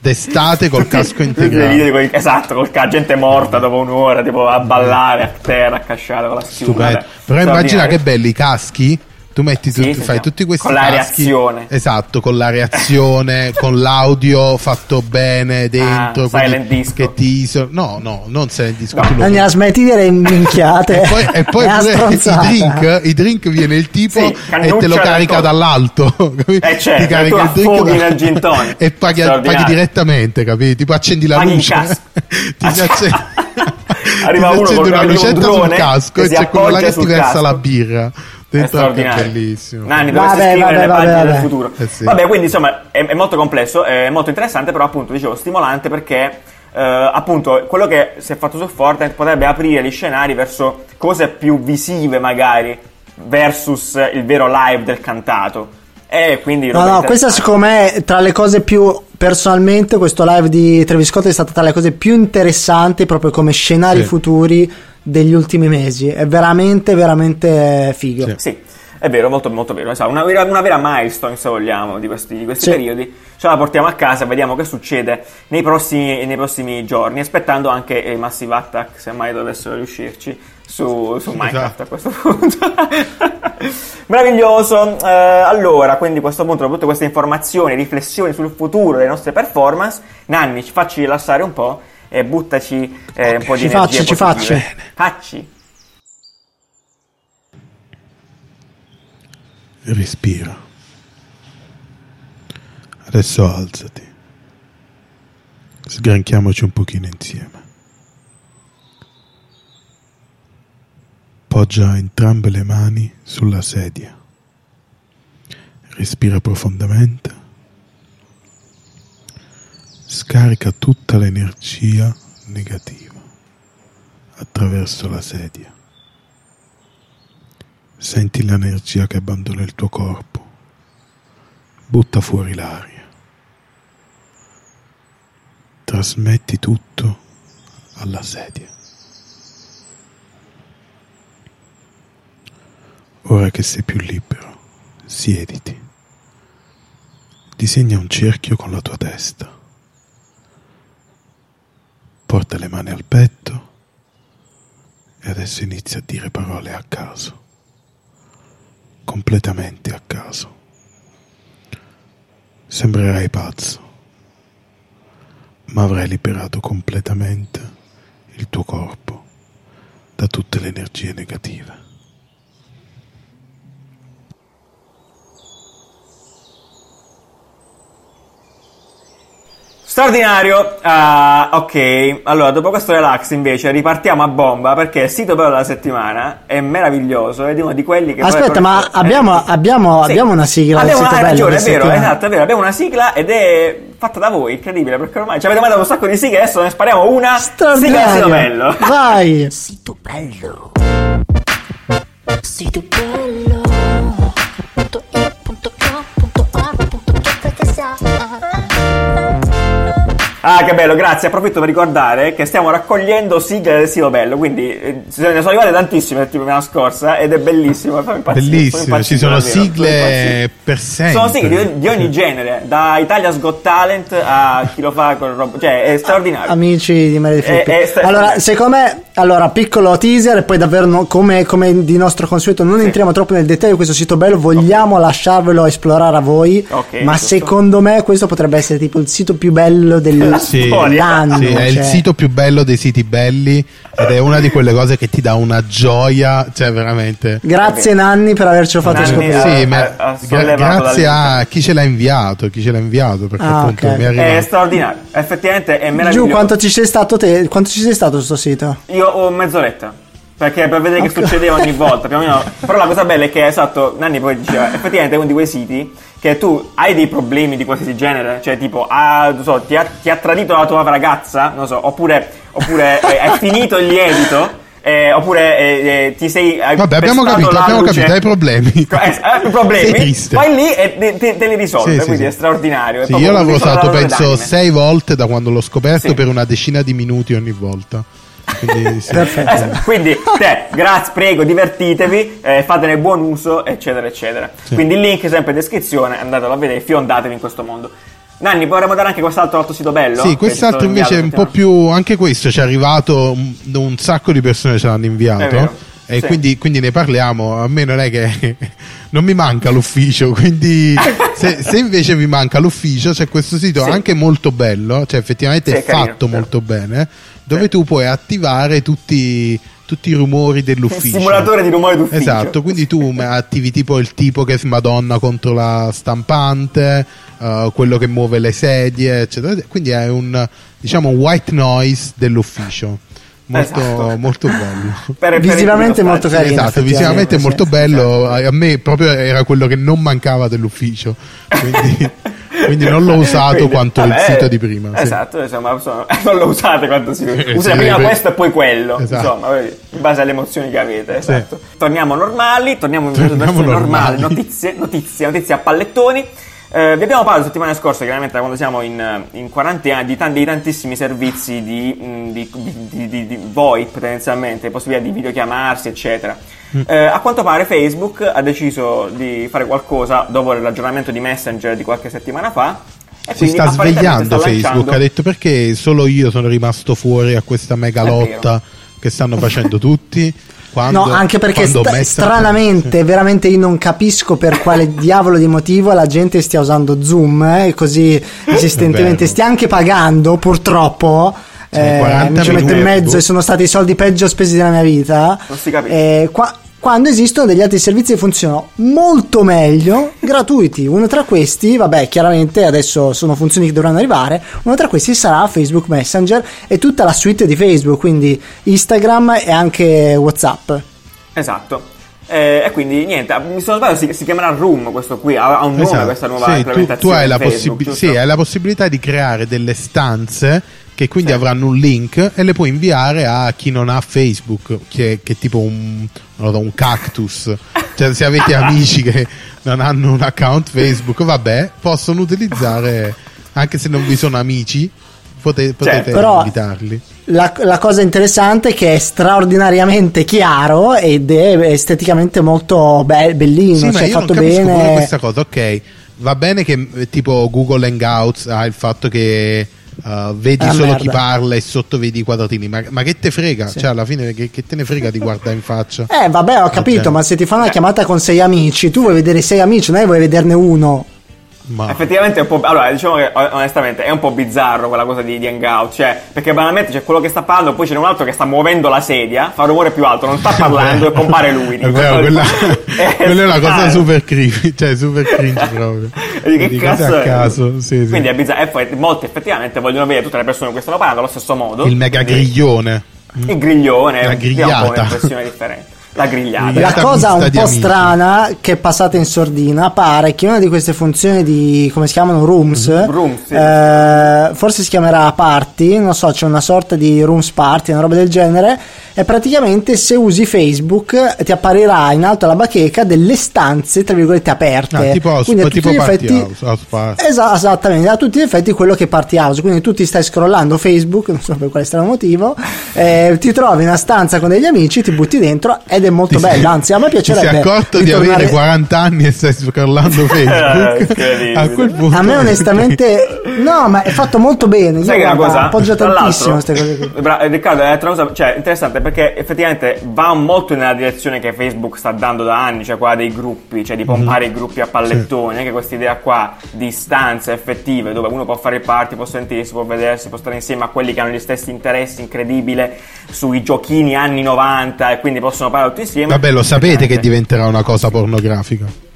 D'estate col casco integrale. esatto, con la gente morta dopo un'ora, tipo a ballare a terra, a casciare con la schiuma. Stupendo. Però immagina che belli i caschi. Tu metti Sì, tutti, sì, fai tutti questi Con la caschi. reazione. Esatto, con la reazione, con l'audio fatto bene dentro. Ah, silent disco. Che ti iso- No, no, non silent disco. No. tu lo- Daniela, smetti di dire minchiate. E poi, e poi pure i drink, i drink viene il tipo Sì, e te lo carica to- dall'alto. Eh, certo, Ti carica tu il drink da- nel gin tonic. e paghi, paghi direttamente, capito? Tipo accendi la Paghi luce. ti si accende, Arriva uno con una un lucetta drone sul casco e c'è quello là che ti versa la birra. È straordinario. bellissimo. Nanni, Vabbè, dovresti scrivere vabbè, le pagine vabbè, del vabbè. futuro. Eh sì. Vabbè, quindi insomma è, è molto complesso, è molto interessante, però appunto dicevo stimolante perché eh, appunto quello che si è fatto su Fortnite potrebbe aprire gli scenari verso cose più visive magari versus il vero live del cantato. E quindi No, no, questa secondo me tra le cose più personalmente questo live di Travis Scott è stata tra le cose più interessanti proprio come scenari Sì. futuri degli ultimi mesi. È veramente veramente figo. Sì. Sì, è vero, molto, molto vero. Esatto, Una, vera- una vera milestone, se vogliamo, di questi, di questi Sì. periodi. Ce la portiamo a casa, vediamo che succede nei prossimi, nei prossimi giorni, aspettando anche i Massive Attack, se mai dovessero riuscirci, su, su Minecraft Esatto. a questo punto. Meraviglioso. Eh, allora, quindi a questo punto, dopo tutte queste informazioni, riflessioni sul futuro delle nostre performance, Nanni, ci facci rilassare un po' e buttaci eh, un po' di Ci energie facci, ci positive. facci. Facci. Respira. Adesso alzati. Sgranchiamoci un pochino insieme. Poggia entrambe le mani sulla sedia. Respira profondamente. Scarica tutta l'energia negativa attraverso la sedia. Senti l'energia che abbandona il tuo corpo. Butta fuori l'aria. Trasmetti tutto alla sedia. Ora che sei più libero, siediti. Disegna un cerchio con la tua testa. Porta le mani al petto e adesso inizia a dire parole a caso completamente a caso. Sembrerai pazzo, ma avrai liberato completamente il tuo corpo da tutte le energie negative. Straordinario, Ah, ok, allora dopo questo relax invece ripartiamo a bomba perché il sito bello della settimana è meraviglioso ed è uno di quelli che... Aspetta, ma eh, abbiamo, abbiamo, sì. abbiamo una sigla del Abbiamo bello ragione, è vero, settimana. esatto, è vero, abbiamo una sigla ed è fatta da voi, incredibile, perché ormai ci avete mandato un sacco di sigle, adesso ne spariamo una, sigla del sito Straordinario. bello. Vai. Sito bello. Sito bello Ah, che bello, grazie. Approfitto per ricordare che stiamo raccogliendo sigle del sito bello. Quindi eh, ne sono arrivate tantissime la settimana scorsa ed è bellissimo. Bellissimo, ci sono davvero, sigle per sempre. Sono sigle di, di ogni genere, da Italia's Got Talent a chi lo fa con roba. Cioè, è straordinario. Amici di Mary Flippi. Allora, secondo me, allora, piccolo teaser e poi davvero no- come, come di nostro consueto non entriamo troppo nel dettaglio di questo sito bello, vogliamo lasciarvelo esplorare a voi, Ok, ma giusto. secondo me questo potrebbe essere tipo il sito più bello del, Sì, storia. dell'anno. Sì, è il cioè. sito più bello dei siti belli ed è una di quelle cose che ti dà una gioia, cioè veramente. Grazie Nanni per avercelo fatto Nanni, scoprire. eh, Sì, ma ha grazie a chi ce l'ha inviato, chi ce l'ha inviato perché Ah, appunto ok. mi è arrivato. È straordinario. Effettivamente è meraviglioso. Giù, quanto ci sei stato te? Quanto ci sei stato su sto sito? Io ho mezz'oretta. Perché per vedere che succedeva ogni volta, più o meno. Però la cosa bella è che, esatto, Nanni poi diceva, effettivamente è uno di quei siti che tu hai dei problemi di qualsiasi genere, cioè tipo, ah, non so, ti ha, ti ha tradito la tua ragazza, non so, oppure, oppure eh, hai finito il lievito, eh, oppure eh, eh, ti sei... Vabbè, abbiamo capito, abbiamo luce. capito, hai problemi. Eh, hai problemi, vai lì e te, te- li risolve, Sì, quindi sì. è straordinario. Sì, io risolve usato penso d'anime. sei volte da quando l'ho scoperto per una decina di minuti ogni volta. Quindi, sì. Perfetto. Esatto, quindi te, grazie, prego, divertitevi, eh, fatene buon uso, eccetera, eccetera. Quindi il link è sempre in descrizione, andatelo a vedere, fiondatevi in questo mondo. Nanni, vorremmo dare anche quest'altro altro sito bello? Sì, quest'altro invece è un po' più. Anche questo ci è arrivato. Un, un sacco di persone ce l'hanno inviato. E sì. quindi, quindi ne parliamo. A me non è che. non mi manca l'ufficio. Quindi, se, se invece vi manca l'ufficio, c'è questo sito Sì. anche molto bello. Cioè, effettivamente Sì, è è carino, fatto molto bene. Dove tu puoi attivare tutti, tutti i rumori Il dell'ufficio. simulatore di rumore d'ufficio. Esatto, quindi tu attivi tipo il tipo che smadonna contro la stampante, eh, quello che muove le sedie, eccetera. Quindi è un diciamo white noise dell'ufficio. Molto, Esatto. molto bello. Per- per Visivamente molto carino. Esatto, visivamente molto bello. A me proprio era quello che non mancava dell'ufficio. Quindi, quindi non l'ho usato Quindi, quanto vabbè, il sito di prima. sì. Esatto, insomma, insomma, non lo usate quanto si Eh, usa sì, prima per- questo e poi quello, Esatto. insomma, in base alle emozioni che avete, Sì. esatto. Torniamo normali, torniamo in Torniamo normale, normali. notizie, notizie, notizie a pallettoni. Eh, vi abbiamo parlato la settimana scorsa, chiaramente quando siamo in, in quarantena, di, tan- di tantissimi servizi di, mh, di, di, VoIP tendenzialmente, possibilità di videochiamarsi, eccetera. Mm. Eh, a quanto pare Facebook ha deciso di fare qualcosa dopo l'aggiornamento di Messenger di qualche settimana fa. E Si sta svegliando sta Facebook, lanciando- ha detto perché solo io sono rimasto fuori a questa mega lotta che stanno facendo tutti. Quando, no, anche perché Messenger- stranamente, veramente io non capisco per quale diavolo di motivo la gente stia usando Zoom eh, e così insistentemente vero. stia anche pagando, purtroppo. Eh, 40 mi ci metto in mezzo boh. e sono stati i soldi peggio spesi della mia vita. Non si capisce. Eh, qua- quando esistono degli altri servizi che funzionano molto meglio, gratuiti. Uno tra questi, vabbè, chiaramente adesso sono funzioni che dovranno arrivare. Uno tra questi sarà Facebook Messenger e tutta la suite di Facebook, quindi Instagram e anche WhatsApp. Esatto. Eh, e quindi niente, mi sono sbagliato, si, si chiamerà Room questo qui, ha, ha un nome Esatto. questa nuova Sì, tu, implementazione tu hai, la Facebook, giusto? sì, hai la possibilità di creare delle stanze che quindi Sì. avranno un link e le puoi inviare a chi non ha Facebook, che, che è tipo un, so, un cactus. Cioè, se avete amici che non hanno un account Facebook, vabbè, possono utilizzare, anche se non vi sono amici, pote- potete Però- invitarli. La, la cosa interessante è che è straordinariamente chiaro ed è esteticamente molto be- bellino, Sì, ma cioè io non fatto bene. questa cosa. Ok, va bene che eh, tipo Google Hangouts ha il fatto che uh, vedi Ah, solo merda. chi parla e sotto vedi i quadratini. Ma, ma che te frega? Sì. Cioè, alla fine, che, che te ne frega di guardare in faccia? Eh vabbè ho capito, ma se ti fanno una chiamata con sei amici, tu vuoi vedere sei amici, non è che vuoi vederne uno. Ma Effettivamente è un po'. Allora, diciamo che onestamente è un po' bizzarro quella cosa di, di hangout. Cioè, perché banalmente c'è quello che sta parlando, poi c'è un altro che sta muovendo la sedia, fa rumore più alto, non sta parlando e compare lui. È vero, quella, Eh, quella è una cosa super creepy, cioè super cringe proprio. Che cazzo a è? caso, sì, sì. Quindi è bizzarro. E poi molti effettivamente vogliono vedere tutte le persone cui stanno parlando allo stesso modo. Il mega griglione. Il griglione, La è un po' grigliata. un'espressione differente. La grigliata. La cosa un po' amici. strana che è passata in sordina pare che una di queste funzioni di come si chiamano rooms, Rooms, sì. eh, forse si chiamerà party, non so, c'è una sorta di rooms party, una roba del genere. E praticamente se usi Facebook ti apparirà in alto alla bacheca delle stanze tra virgolette aperte. Ah, tipo house- Quindi a tipo tutti gli effetti- house, house party. Esa- esattamente, a tutti gli effetti quello che è party house. Quindi tu ti stai scrollando Facebook, non so per quale strano motivo, eh, ti trovi in una stanza con degli amici, ti butti dentro ed è molto Ti bello. Anzi, a me Ti piacerebbe. sei accorto di ritornare- avere 40 anni e stai scrollando Facebook? Incredibile. a quel punto A me onestamente, no, ma è fatto molto bene. Io Sai che una guarda, cosa? appoggio tantissimo queste cose qui. Bra- eh, Riccardo, è un'altra cosa cioè, interessante perché effettivamente va molto nella direzione che Facebook sta dando da anni, cioè quella dei gruppi, cioè di pompare i gruppi a pallettoni, anche questa idea qua di stanze effettive dove uno può fare il party, può sentirsi, può vedersi, può stare insieme a quelli che hanno gli stessi interessi incredibile sui giochini anni 90 e quindi possono parlare tutti insieme. Vabbè, lo sapete che diventerà una cosa pornografica.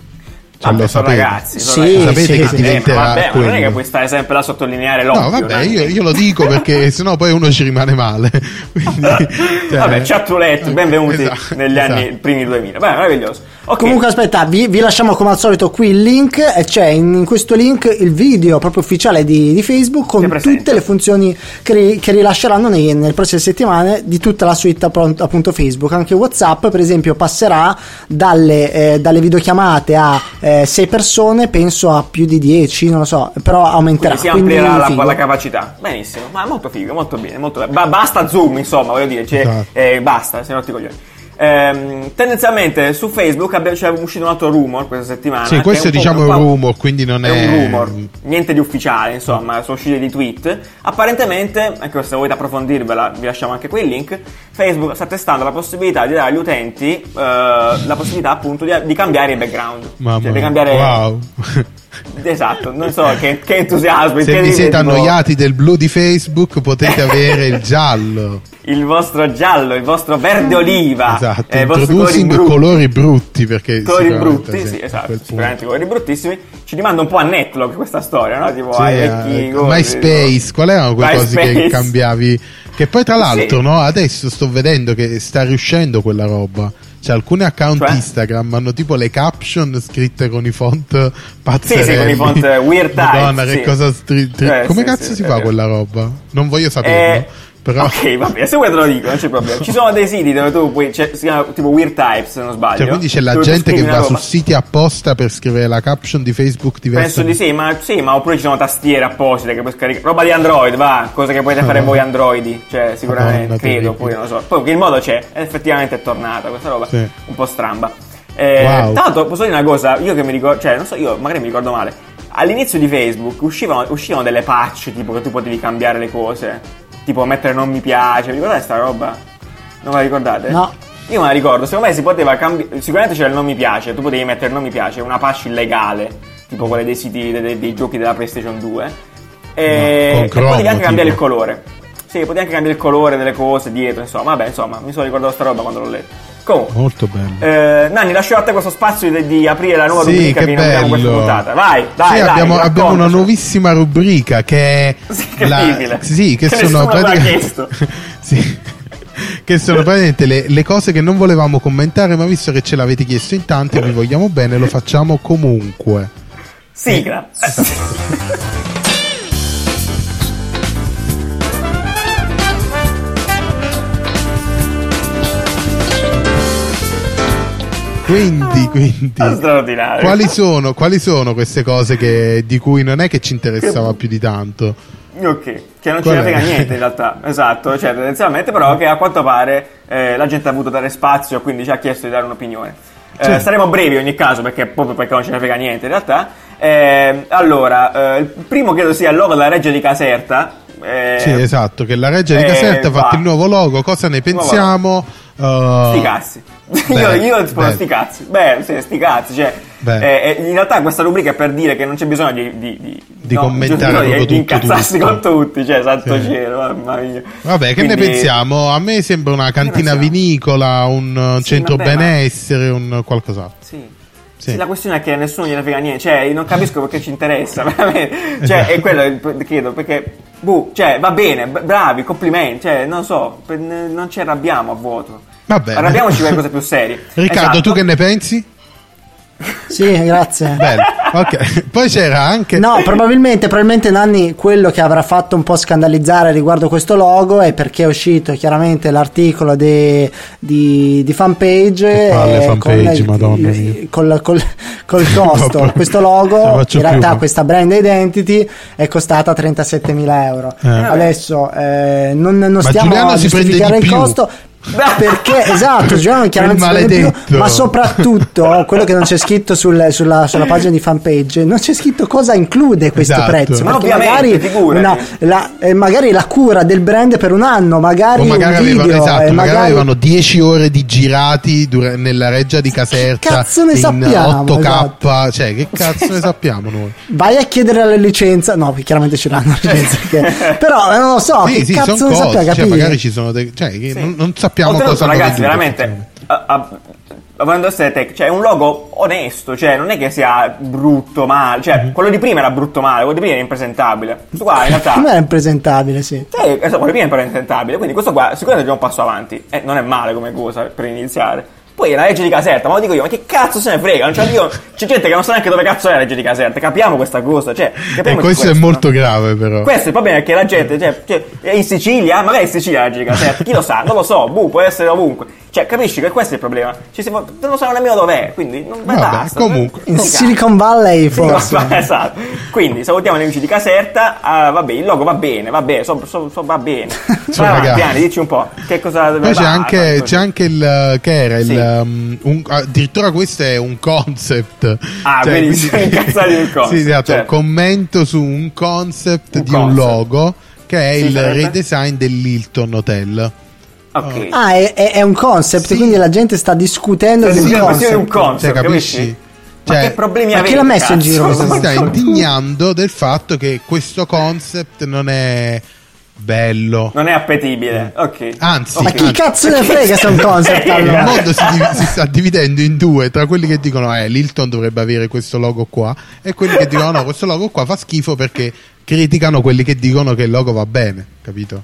Cioè, lo sapete. ragazzi, Sì. Sapete sì, che sì. Eh, ma diventerà vabbè, ma non è che quello. puoi stare sempre là a sottolineare l'occhio. No, vabbè, no? io, io lo dico perché sennò poi uno ci rimane male. Quindi, cioè- Vabbè, chat roulette, benvenuti Esatto, negli anni esatto. primi 2000. Beh, meraviglioso. Ok. Comunque aspetta, vi, vi lasciamo come al solito qui il link e c'è in, in questo link il video proprio ufficiale di, di Facebook con tutte le funzioni che, ri- che rilasceranno nei- nelle prossime settimane di tutta la suite appunto Facebook. Anche Whatsapp per esempio passerà dalle, eh, dalle videochiamate a 6 persone, penso a più di 10, non lo so, però aumenterà. Quindi si quindi amplierà la, la capacità. Benissimo, ma molto figo, molto bene, molto bene. Ba- basta zoom, insomma, voglio dire, cioè, Esatto. eh, basta, se no ti coglioni. Ehm, tendenzialmente su Facebook abbiamo, c'è uscito un altro rumor questa settimana. Sì, questo è un diciamo un rumor, quindi non è è... un rumor, niente di ufficiale, insomma, sono uscite di tweet. Apparentemente, anche se volete approfondirvela, vi lasciamo anche qui il link. Facebook sta testando la possibilità di dare agli utenti eh, la possibilità appunto di, di cambiare i background. Mamma cioè, di cambiare. wow. Esatto, non so che, che entusiasmo. Se vi siete tipo- annoiati del blu di Facebook potete avere il giallo. il vostro giallo, il vostro verde oliva, Esatto, eh, colori introducing brutti, colori brutti perché colori brutti, sì, esatto, sicuramente colori bruttissimi. Ci rimanda un po' a Netlog questa storia, no? Tipo Sì, ai eh, vecchi cosi, MySpace, qual erano quelle cose che cambiavi? Che poi tra l'altro, Sì. no, adesso sto vedendo che sta riuscendo quella roba. Cioè, alcuni account Cioè? Instagram hanno tipo le caption scritte con i font Sì, pazzerelli. sì, con i font weird. Madonna, che sì. cosa stri- tri- Eh, Come sì, cazzo sì, si fa quella roba? Non voglio saperlo. Eh, però Ok, vabbè, se vuoi te lo dico, non c'è problema. Ci sono dei siti dove tu puoi, c'è- si chiama tipo Weird Types, se non sbaglio. Cioè, quindi c'è la gente che va su siti apposta per scrivere la caption di Facebook diversa. Penso di sì ma, sì, ma oppure ci sono tastiere apposite che puoi scaricare. Roba di Android, va, cose che potete fare voi Androidi, cioè sicuramente, Madonna, credo, poi non lo so. Poi il modo c'è, effettivamente è tornata questa roba, Sì. un po' stramba. Eh, Wow. L'altro, posso dire una cosa, io che mi ricordo, cioè, non so, io magari mi ricordo male. All'inizio di Facebook uscivano, uscivano delle patch tipo che tu potevi cambiare le cose, tipo mettere non mi piace, vi ricordate sta roba? Non ve la ricordate? No. Io me la ricordo, secondo me si poteva cambiare. Sicuramente c'era il non mi piace, tu potevi mettere non mi piace, una patch illegale, tipo quelle dei siti dei, dei- dei giochi della PlayStation 2. E, No, e potevi anche cambiare il tipo. colore. Sì, potevi anche cambiare il colore delle cose dietro, insomma, vabbè, insomma, mi sono ricordato sta roba quando l'ho letto. Comunque, Molto bello. eh, Nanni, lascio a te questo spazio di, di aprire la nuova Sì, rubrica che che inauguriamo questa puntata. Vai, dai, sì, dai, abbiamo, abbiamo una nuovissima rubrica che è Sì, incredibile. sì, che, Che sono nessuno aveva pratica- chiesto. sì, che sono praticamente le, le cose che non volevamo commentare, ma visto che ce l'avete chiesto in tanti, vi vogliamo bene, lo facciamo comunque. Sigla. Quindi, quindi Straordinario. quali sono, quali sono queste cose che- di cui non è che ci interessava più di tanto? Ok, che non ce Qual ne è? frega niente in realtà, esatto, cioè tendenzialmente però che a quanto pare eh, la gente ha voluto dare spazio, quindi ci ha chiesto di dare un'opinione. Eh, Sì. Saremo brevi in ogni caso perché proprio perché non ce ne frega niente in realtà. Eh, allora, eh, il primo credo sia il logo della Reggia di Caserta. Eh, Sì, esatto, che la Reggia di eh, Caserta ha fatto il nuovo logo, cosa ne pensiamo? Uh, Sti cazzi. Beh, io io rispondo beh. sti cazzi. Beh, sì, sti cazzi. Cioè, eh, eh, in realtà questa rubrica è per dire che non c'è bisogno di, di, di, Di no, commentare di, di tutto, incazzarsi tutto. con tutti. Cioè, santo Sì. cielo, mamma mia. Vabbè, che ne Quindi- pensiamo? A me sembra una cantina vinicola, un Sì, centro vabbè, ma- benessere, un qualcos'altro. Sì. Sì. La questione è che a nessuno gliene frega niente, cioè non capisco perché ci interessa, veramente. Cioè, è quello il- credo, perché boh, cioè va bene, bravi, complimenti, cioè non so, non ci arrabbiamo a vuoto. Va bene. Arrabbiamoci per cose più serie. Riccardo, Esatto. tu che ne pensi? Sì, grazie. Bello. Ok. Poi c'era anche. No, probabilmente, probabilmente Nanni quello che avrà fatto un po' scandalizzare riguardo questo logo è perché è uscito chiaramente l'articolo de- di, di fanpage, palle eh, fanpage, con, madonna mia. col, col- col costo. Questo logo, in realtà più. questa brand identity è costata 37.000 euro. Eh. Adesso eh, non, non stiamo a di giustificare il più. costo. Perché esatto, chiaramente più, ma soprattutto quello che non c'è scritto sul- sulla, sulla pagina di fanpage, non c'è scritto cosa include questo Esatto. prezzo. Ma magari, una- la, eh, magari la cura del brand per un anno, magari, O magari, un video, avevano, esatto, eh, magari magari- avevano 10 ore di girati dura- nella reggia di Caserta cazzo ne sappiamo, 8K, esatto. cioè che cazzo ne sappiamo noi? vai a chiedere la licenza. No, chiaramente ce l'hanno la licenza. perché- però non lo so, sì, che sì, cazzo ne cose, sappiamo cioè, capire. magari ci sono dei, cioè, che non, non sappiamo Oltretutto, cosa hanno ragazzi, venduto, veramente. a- a- Volendo essere tech, cioè è un logo onesto, cioè non è che sia brutto male, cioè Mhm. quello di prima era brutto male, quello di prima era impresentabile. Questo qua in realtà Non è impresentabile, sì. Sì, esatto, quello di prima era impresentabile, quindi questo qua sicuramente è già un passo avanti. E non è male come cosa per iniziare. Poi è la legge di Caserta, ma lo dico io, ma che cazzo se ne frega? Cioè, io- c'è gente che non sa neanche dove cazzo è la legge di Caserta, capiamo questa cosa, cioè, capiamo questo è molto grave però. questo è il problema è che la gente, cioè, cioè, è in Sicilia, magari in Sicilia la legge di Caserta, chi lo sa, non lo so, boh, può essere ovunque. Cioè, capisci che questo è il problema? Ci siamo, non sanno nemmeno dov'è, quindi non Vabbè, basta. comunque. In Silicon Valley, forse. va- esatto. Quindi salutiamo gli amici di Caserta. ah, vabbè, il logo va bene, va bene, so- so- so- va bene. Avanti, ragazzi. Anni, dici un po'. Che cosa deve Poi c'è va, anche, va, c'è anche il che era il Sì. um, un- addirittura questo è un concept. Ah, quindi siamo incazzati del concept, Sì, esatto, certo. commento su un concept Un di un concept. logo che è Sì, il sarebbe? redesign dell'Hilton Hotel. Ok. Ah, è, è- è un concept, Sì. quindi la gente sta discutendo Sì, di un è questione di un concept. concept, Cioè, capisci? capisci? Ma Cioè, che problemi ma chi l'ha messo in giro cazzo? Si sta concept? indignando del fatto che questo concept non è bello. Non è appetibile. Ok. Anzi, Ma chi anzi, cazzo ne frega se è un concept il allora? mondo si, div- si sta dividendo in due tra quelli che dicono eh l'Hilton dovrebbe avere questo logo qua e quelli che dicono no questo logo qua fa schifo perché criticano quelli che dicono che il logo va bene capito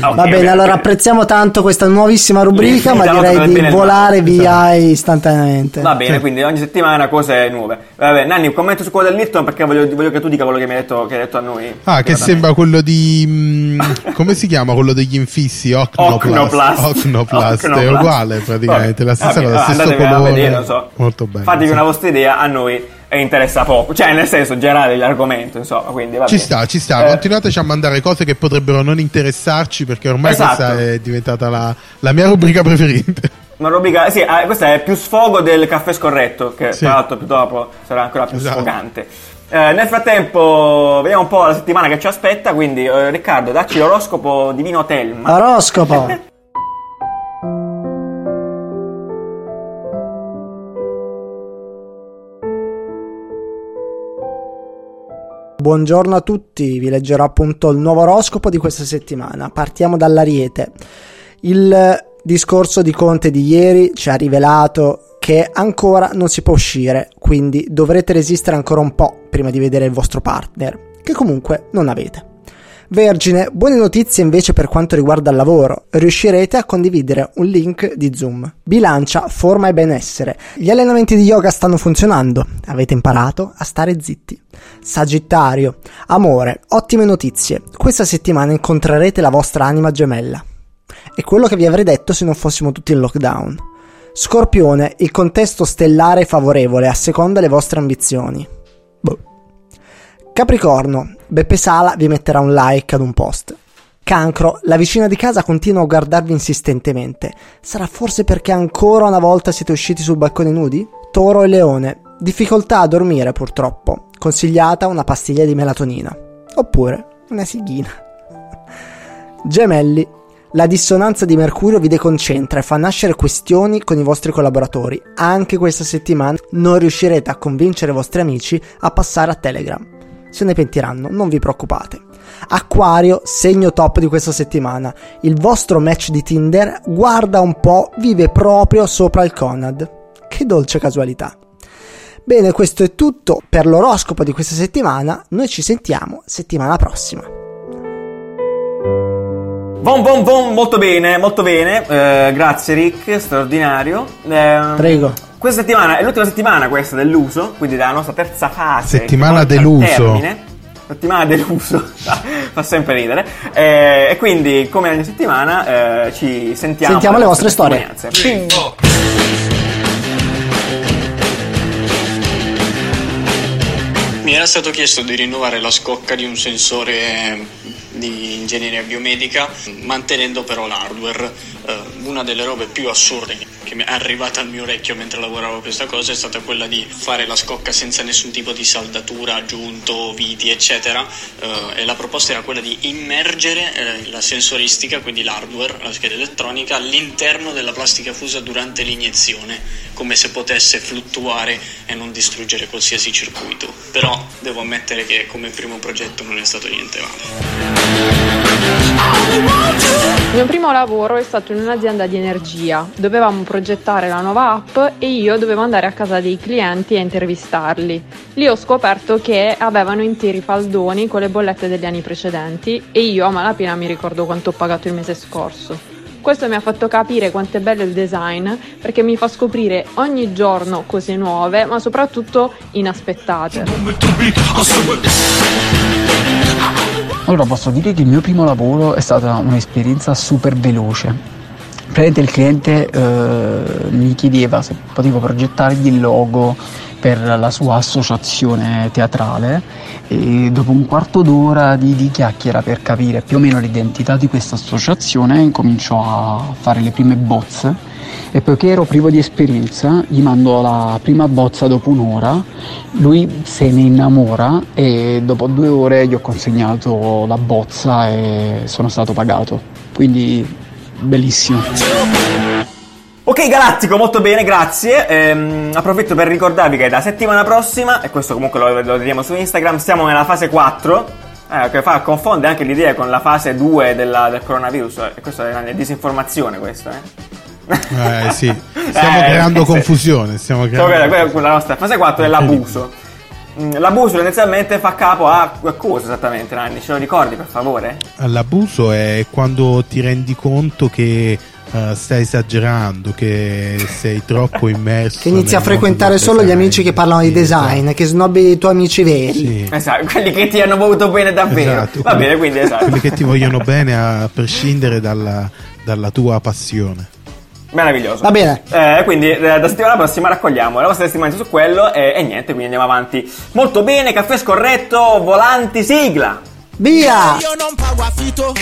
Ah, Va bene, allora apprezziamo tanto questa nuovissima rubrica, ma direi di bene volare via istantaneamente. Va bene, quindi ogni settimana cose nuove. Vabbè, Nanni, un commento su quello del Hilton perché voglio, voglio che tu dica quello che mi hai detto, che hai detto a noi. ah che sembra quello di mm, come si chiama quello degli infissi Ocnoplast Ocnoplast. È uguale praticamente la stessa cosa stesso andatevi a colore vedere, so. molto bello Fatevi sì. una vostra idea, a noi e interessa poco. Cioè, nel senso, generale l'argomento, insomma, quindi va Ci sta, ci sta. Eh, Continuateci a mandare cose che potrebbero non interessarci perché ormai Esatto. questa è diventata la, la mia rubrica preferita. Una rubrica, sì, ah, questa è più sfogo del caffè scorretto, che Sì. tra l'altro più dopo sarà ancora più Esatto. sfogante. Eh, nel frattempo, vediamo un po' la settimana che ci aspetta. Quindi, eh, Riccardo, dacci l'oroscopo di Vino Telma. Oroscopo. Buongiorno a tutti, vi leggerò appunto il nuovo oroscopo di questa settimana. Partiamo dall'Ariete. Il discorso di Conte di ieri ci ha rivelato che ancora non si può uscire, quindi dovrete resistere ancora un po' prima di vedere il vostro partner, che comunque non avete. Vergine, buone notizie invece per quanto riguarda il lavoro. Riuscirete a condividere un link di Zoom. Bilancia, forma e benessere. Gli allenamenti di yoga stanno funzionando. Avete imparato a stare zitti. Sagittario, amore, ottime notizie. Questa settimana incontrerete la vostra anima gemella. È quello che vi avrei detto se non fossimo tutti in lockdown. Scorpione, il contesto stellare è favorevole a seconda le vostre ambizioni. Boh. Capricorno, Beppe Sala vi metterà un like ad un post. Cancro, la vicina di casa continua a guardarvi insistentemente. Sarà forse perché ancora una volta siete usciti sul balcone nudi? Toro e Leone, difficoltà a dormire purtroppo. Consigliata una pastiglia di melatonina. Oppure una sighina. Gemelli, la dissonanza di Mercurio vi deconcentra e fa nascere questioni con i vostri collaboratori. Anche questa settimana non riuscirete a convincere i vostri amici a passare a Telegram. Se ne pentiranno, non vi preoccupate. Acquario, segno top di questa settimana. Il vostro match di Tinder, guarda un po', vive proprio sopra il Conad. Che dolce casualità. Bene, questo è tutto per l'oroscopo di questa settimana. Noi ci sentiamo settimana prossima. Bon, bon, bon, molto bene, molto bene. Eh, grazie Rick, straordinario. Eh, Prego. Questa settimana è l'ultima settimana questa dell'uso, quindi della nostra terza fase. Settimana termine. Settimana dell'uso, fa sempre ridere. Eh, e quindi, come ogni settimana, eh, ci sentiamo. Sentiamo le vostre storie. testimonianze. Mi era stato chiesto di rinnovare la scocca di un sensore eh, di ingegneria biomedica, mantenendo però l'hardware. Eh, una delle robe più assurde che mi è arrivata al mio orecchio mentre lavoravo questa cosa è stata quella di fare la scocca senza nessun tipo di saldatura aggiunto, viti, eccetera. Eh, e la proposta era quella di immergere eh, la sensoristica, quindi l'hardware, la scheda elettronica, all'interno della plastica fusa durante l'iniezione, come se potesse fluttuare e non distruggere qualsiasi circuito. Però devo ammettere che come primo progetto non è stato niente male. Il mio primo lavoro è stato in un'azienda di energia. Dovevamo progettare la nuova app e io dovevo andare a casa dei clienti e intervistarli. Lì ho scoperto che avevano interi faldoni con le bollette degli anni precedenti e io a malapena mi ricordo quanto ho pagato il mese scorso. Questo mi ha fatto capire quanto è bello il design perché mi fa scoprire ogni giorno cose nuove, ma soprattutto inaspettate. Allora posso dire che il mio primo lavoro è stata un'esperienza super veloce. Praticamente il cliente eh, mi chiedeva se potevo progettargli il logo per la sua associazione teatrale e dopo un quarto d'ora di, di chiacchiera per capire più o meno l'identità di questa associazione incominciò a fare le prime bozze e poiché ero privo di esperienza gli mando la prima bozza dopo un'ora, lui se ne innamora e dopo due ore gli ho consegnato la bozza e sono stato pagato. Quindi bellissimo. Ok Galattico, molto bene, grazie. Ehm, approfitto per ricordarvi che da settimana prossima, e questo comunque lo, lo diremo su Instagram, siamo nella fase 4. eh, che fa confonde anche l'idea con la fase 2 della- del coronavirus. E questa è una disinformazione, questa, eh. Eh sì, stiamo Eh, creando confusione. Stiamo creando... quella- quella nostra fase 4 è l'abuso. Mm, L'abuso tendenzialmente fa capo a a cosa esattamente, Nanni? Ce lo ricordi per favore? L'abuso è quando ti rendi conto che eh, stai esagerando, che sei troppo immerso. Che inizi a frequentare solo gli design. amici che parlano di Sì, design, che snobbi i tuoi amici veri. Sì. Esatto, quelli che ti hanno voluto bene davvero. Esatto, Va quelli- bene, quindi esatto. Quelli che ti vogliono bene a prescindere dalla, dalla tua passione. Meraviglioso. Va bene. Eh, quindi eh, da settimana prossima raccogliamo le vostre testimonianze su quello e, e niente, quindi andiamo avanti. Molto bene, caffè scorretto, volanti, sigla. Via! Io non pago affitto,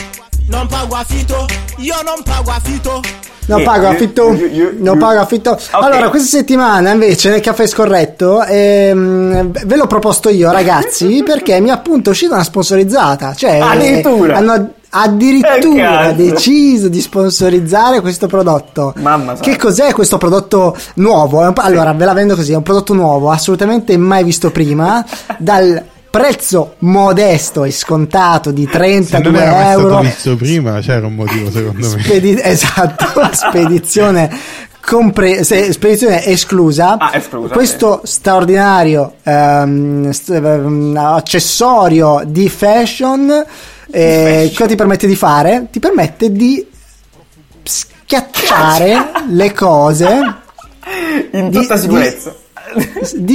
non pago affitto, io non pago affitto. Non Eh, pago affitto. you- you- Non you- pago affitto. Ok. Allora, questa settimana invece nel caffè scorretto ehm, ve l'ho proposto io, ragazzi, perché mi è appunto uscita una sponsorizzata. Cioè, Addirittura? eh, hanno addirittura Eh, deciso di sponsorizzare questo prodotto. Mamma. Che cos'è questo prodotto nuovo? Allora, ve la vendo così: è un prodotto nuovo, assolutamente mai visto prima. dal prezzo modesto e scontato di Se 32 non era mai euro. stato visto prima, c'era un motivo secondo me. Spedi- esatto, spedizione, compre- se- spedizione esclusa. Ah, esclusa, Questo straordinario ehm, st- ehm, accessorio di fashion, eh, cosa ti permette di fare? Ti permette di schiacciare le cose In tutta di- sicurezza. di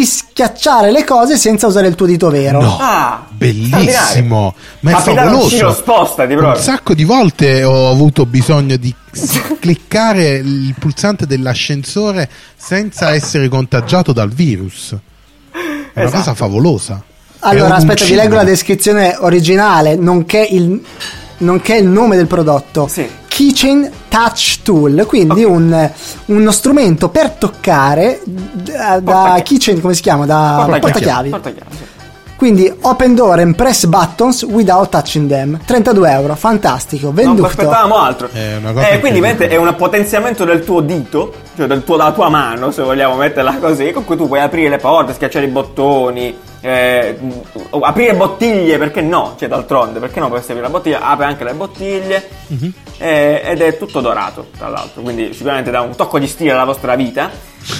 schiacciare le cose senza usare il tuo dito vero. No. Ah, Bellissimo, ma è Capitano favoloso. spostati Un sacco di volte ho avuto bisogno di cliccare il pulsante dell'ascensore senza essere contagiato dal virus. È una Esatto. cosa favolosa. Allora, aspetta, vi leggo la descrizione originale, nonché il, nonché il nome del prodotto. Sì. Kitchen Touch Tool, quindi un- uno strumento per toccare da, da Portachiavi. kitchen, come si chiama? Da portachiavi. Portachiavi, sì. Quindi open door and press buttons without touching them. 32 euro, fantastico, Non venduto. aspettavamo altro. È una cosa Eh, quindi è un potenziamento del tuo dito, cioè del tuo- della tua mano, se vogliamo metterla così, con cui tu puoi aprire le porte, schiacciare i bottoni, eh, aprire bottiglie, perché no? Cioè, d'altronde, perché no? Potresti aprire la bottiglia, apre anche le bottiglie, Mhm. Eh, ed è tutto dorato, tra l'altro, quindi sicuramente dà un tocco di stile alla vostra vita.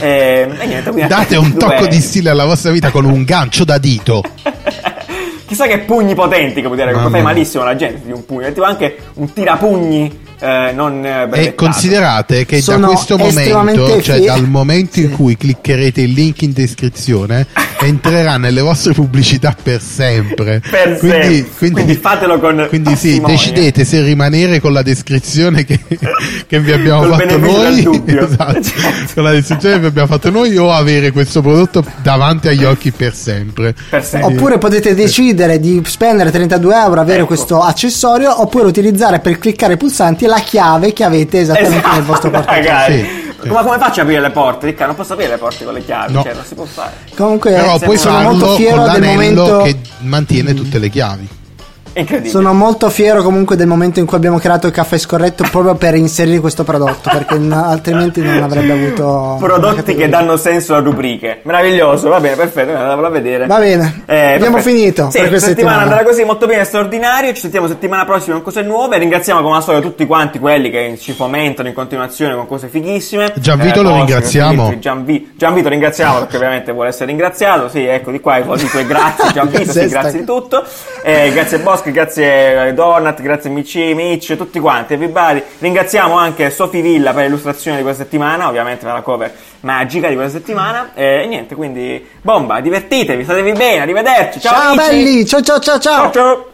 eh, e niente, quindi Date un 32 tocco di stile alla vostra vita con un gancio da dito. Chissà che pugni potenti puoi tirare, Mamma fai malissimo la gente di un pugno. È tipo anche un tirapugni eh, non eh, E considerate che da Sono questo momento, cioè fi- dal momento in cui cliccherete il link in descrizione, entrerà nelle vostre pubblicità per sempre. Per quindi, sempre. quindi- Quindi fatelo con quindi sì, decidete se rimanere con la descrizione che, che vi abbiamo Col fatto noi, esatto, Certo. con la descrizione che vi abbiamo fatto noi, o avere questo prodotto davanti agli occhi per sempre. Per sempre. Oppure potete decidere di spendere 32 euro, avere Ecco. questo accessorio, oppure utilizzare per cliccare i pulsanti la chiave che avete esattamente Esatto, nel vostro portafoglio. magari. Sì, sì. Ma come faccio a aprire le porte? Ricca, non posso aprire le porte con le chiavi, No. cioè non si può fare. Comunque Però puoi sono molto fiero del l'anello momento che mantiene tutte le chiavi. Incredibile. Sono molto fiero comunque del momento in cui abbiamo creato il caffè scorretto proprio per inserire questo prodotto, perché n- altrimenti non avrebbe avuto Prodotti che danno senso a rubriche. Meraviglioso, va bene, perfetto, andatevelo a vedere. Va bene, Eh, abbiamo perfetto. finito Sì, per questa settimana settimana. andrà così molto bene, straordinario. Ci sentiamo settimana prossima con cose nuove. Ringraziamo come al solito tutti quanti quelli che ci fomentano in continuazione con cose fighissime. Gianvito lo post, ringraziamo. Gianvi- Gianvito ringraziamo perché ovviamente vuole essere ringraziato. Sì, ecco di qua i tuoi grazie Gianvito, sì, grazie di tutto. Eh, grazie Boschi, grazie eh, Donat, grazie Mici, Mitch, tutti quanti, everybody. Ringraziamo anche Sofì Villa per l'illustrazione di questa settimana, ovviamente per la cover magica di questa settimana. E niente, quindi bomba, divertitevi, statevi bene, arrivederci. Ciao, Ciao amici. belli, ciao ciao ciao ciao. Ciao ciao.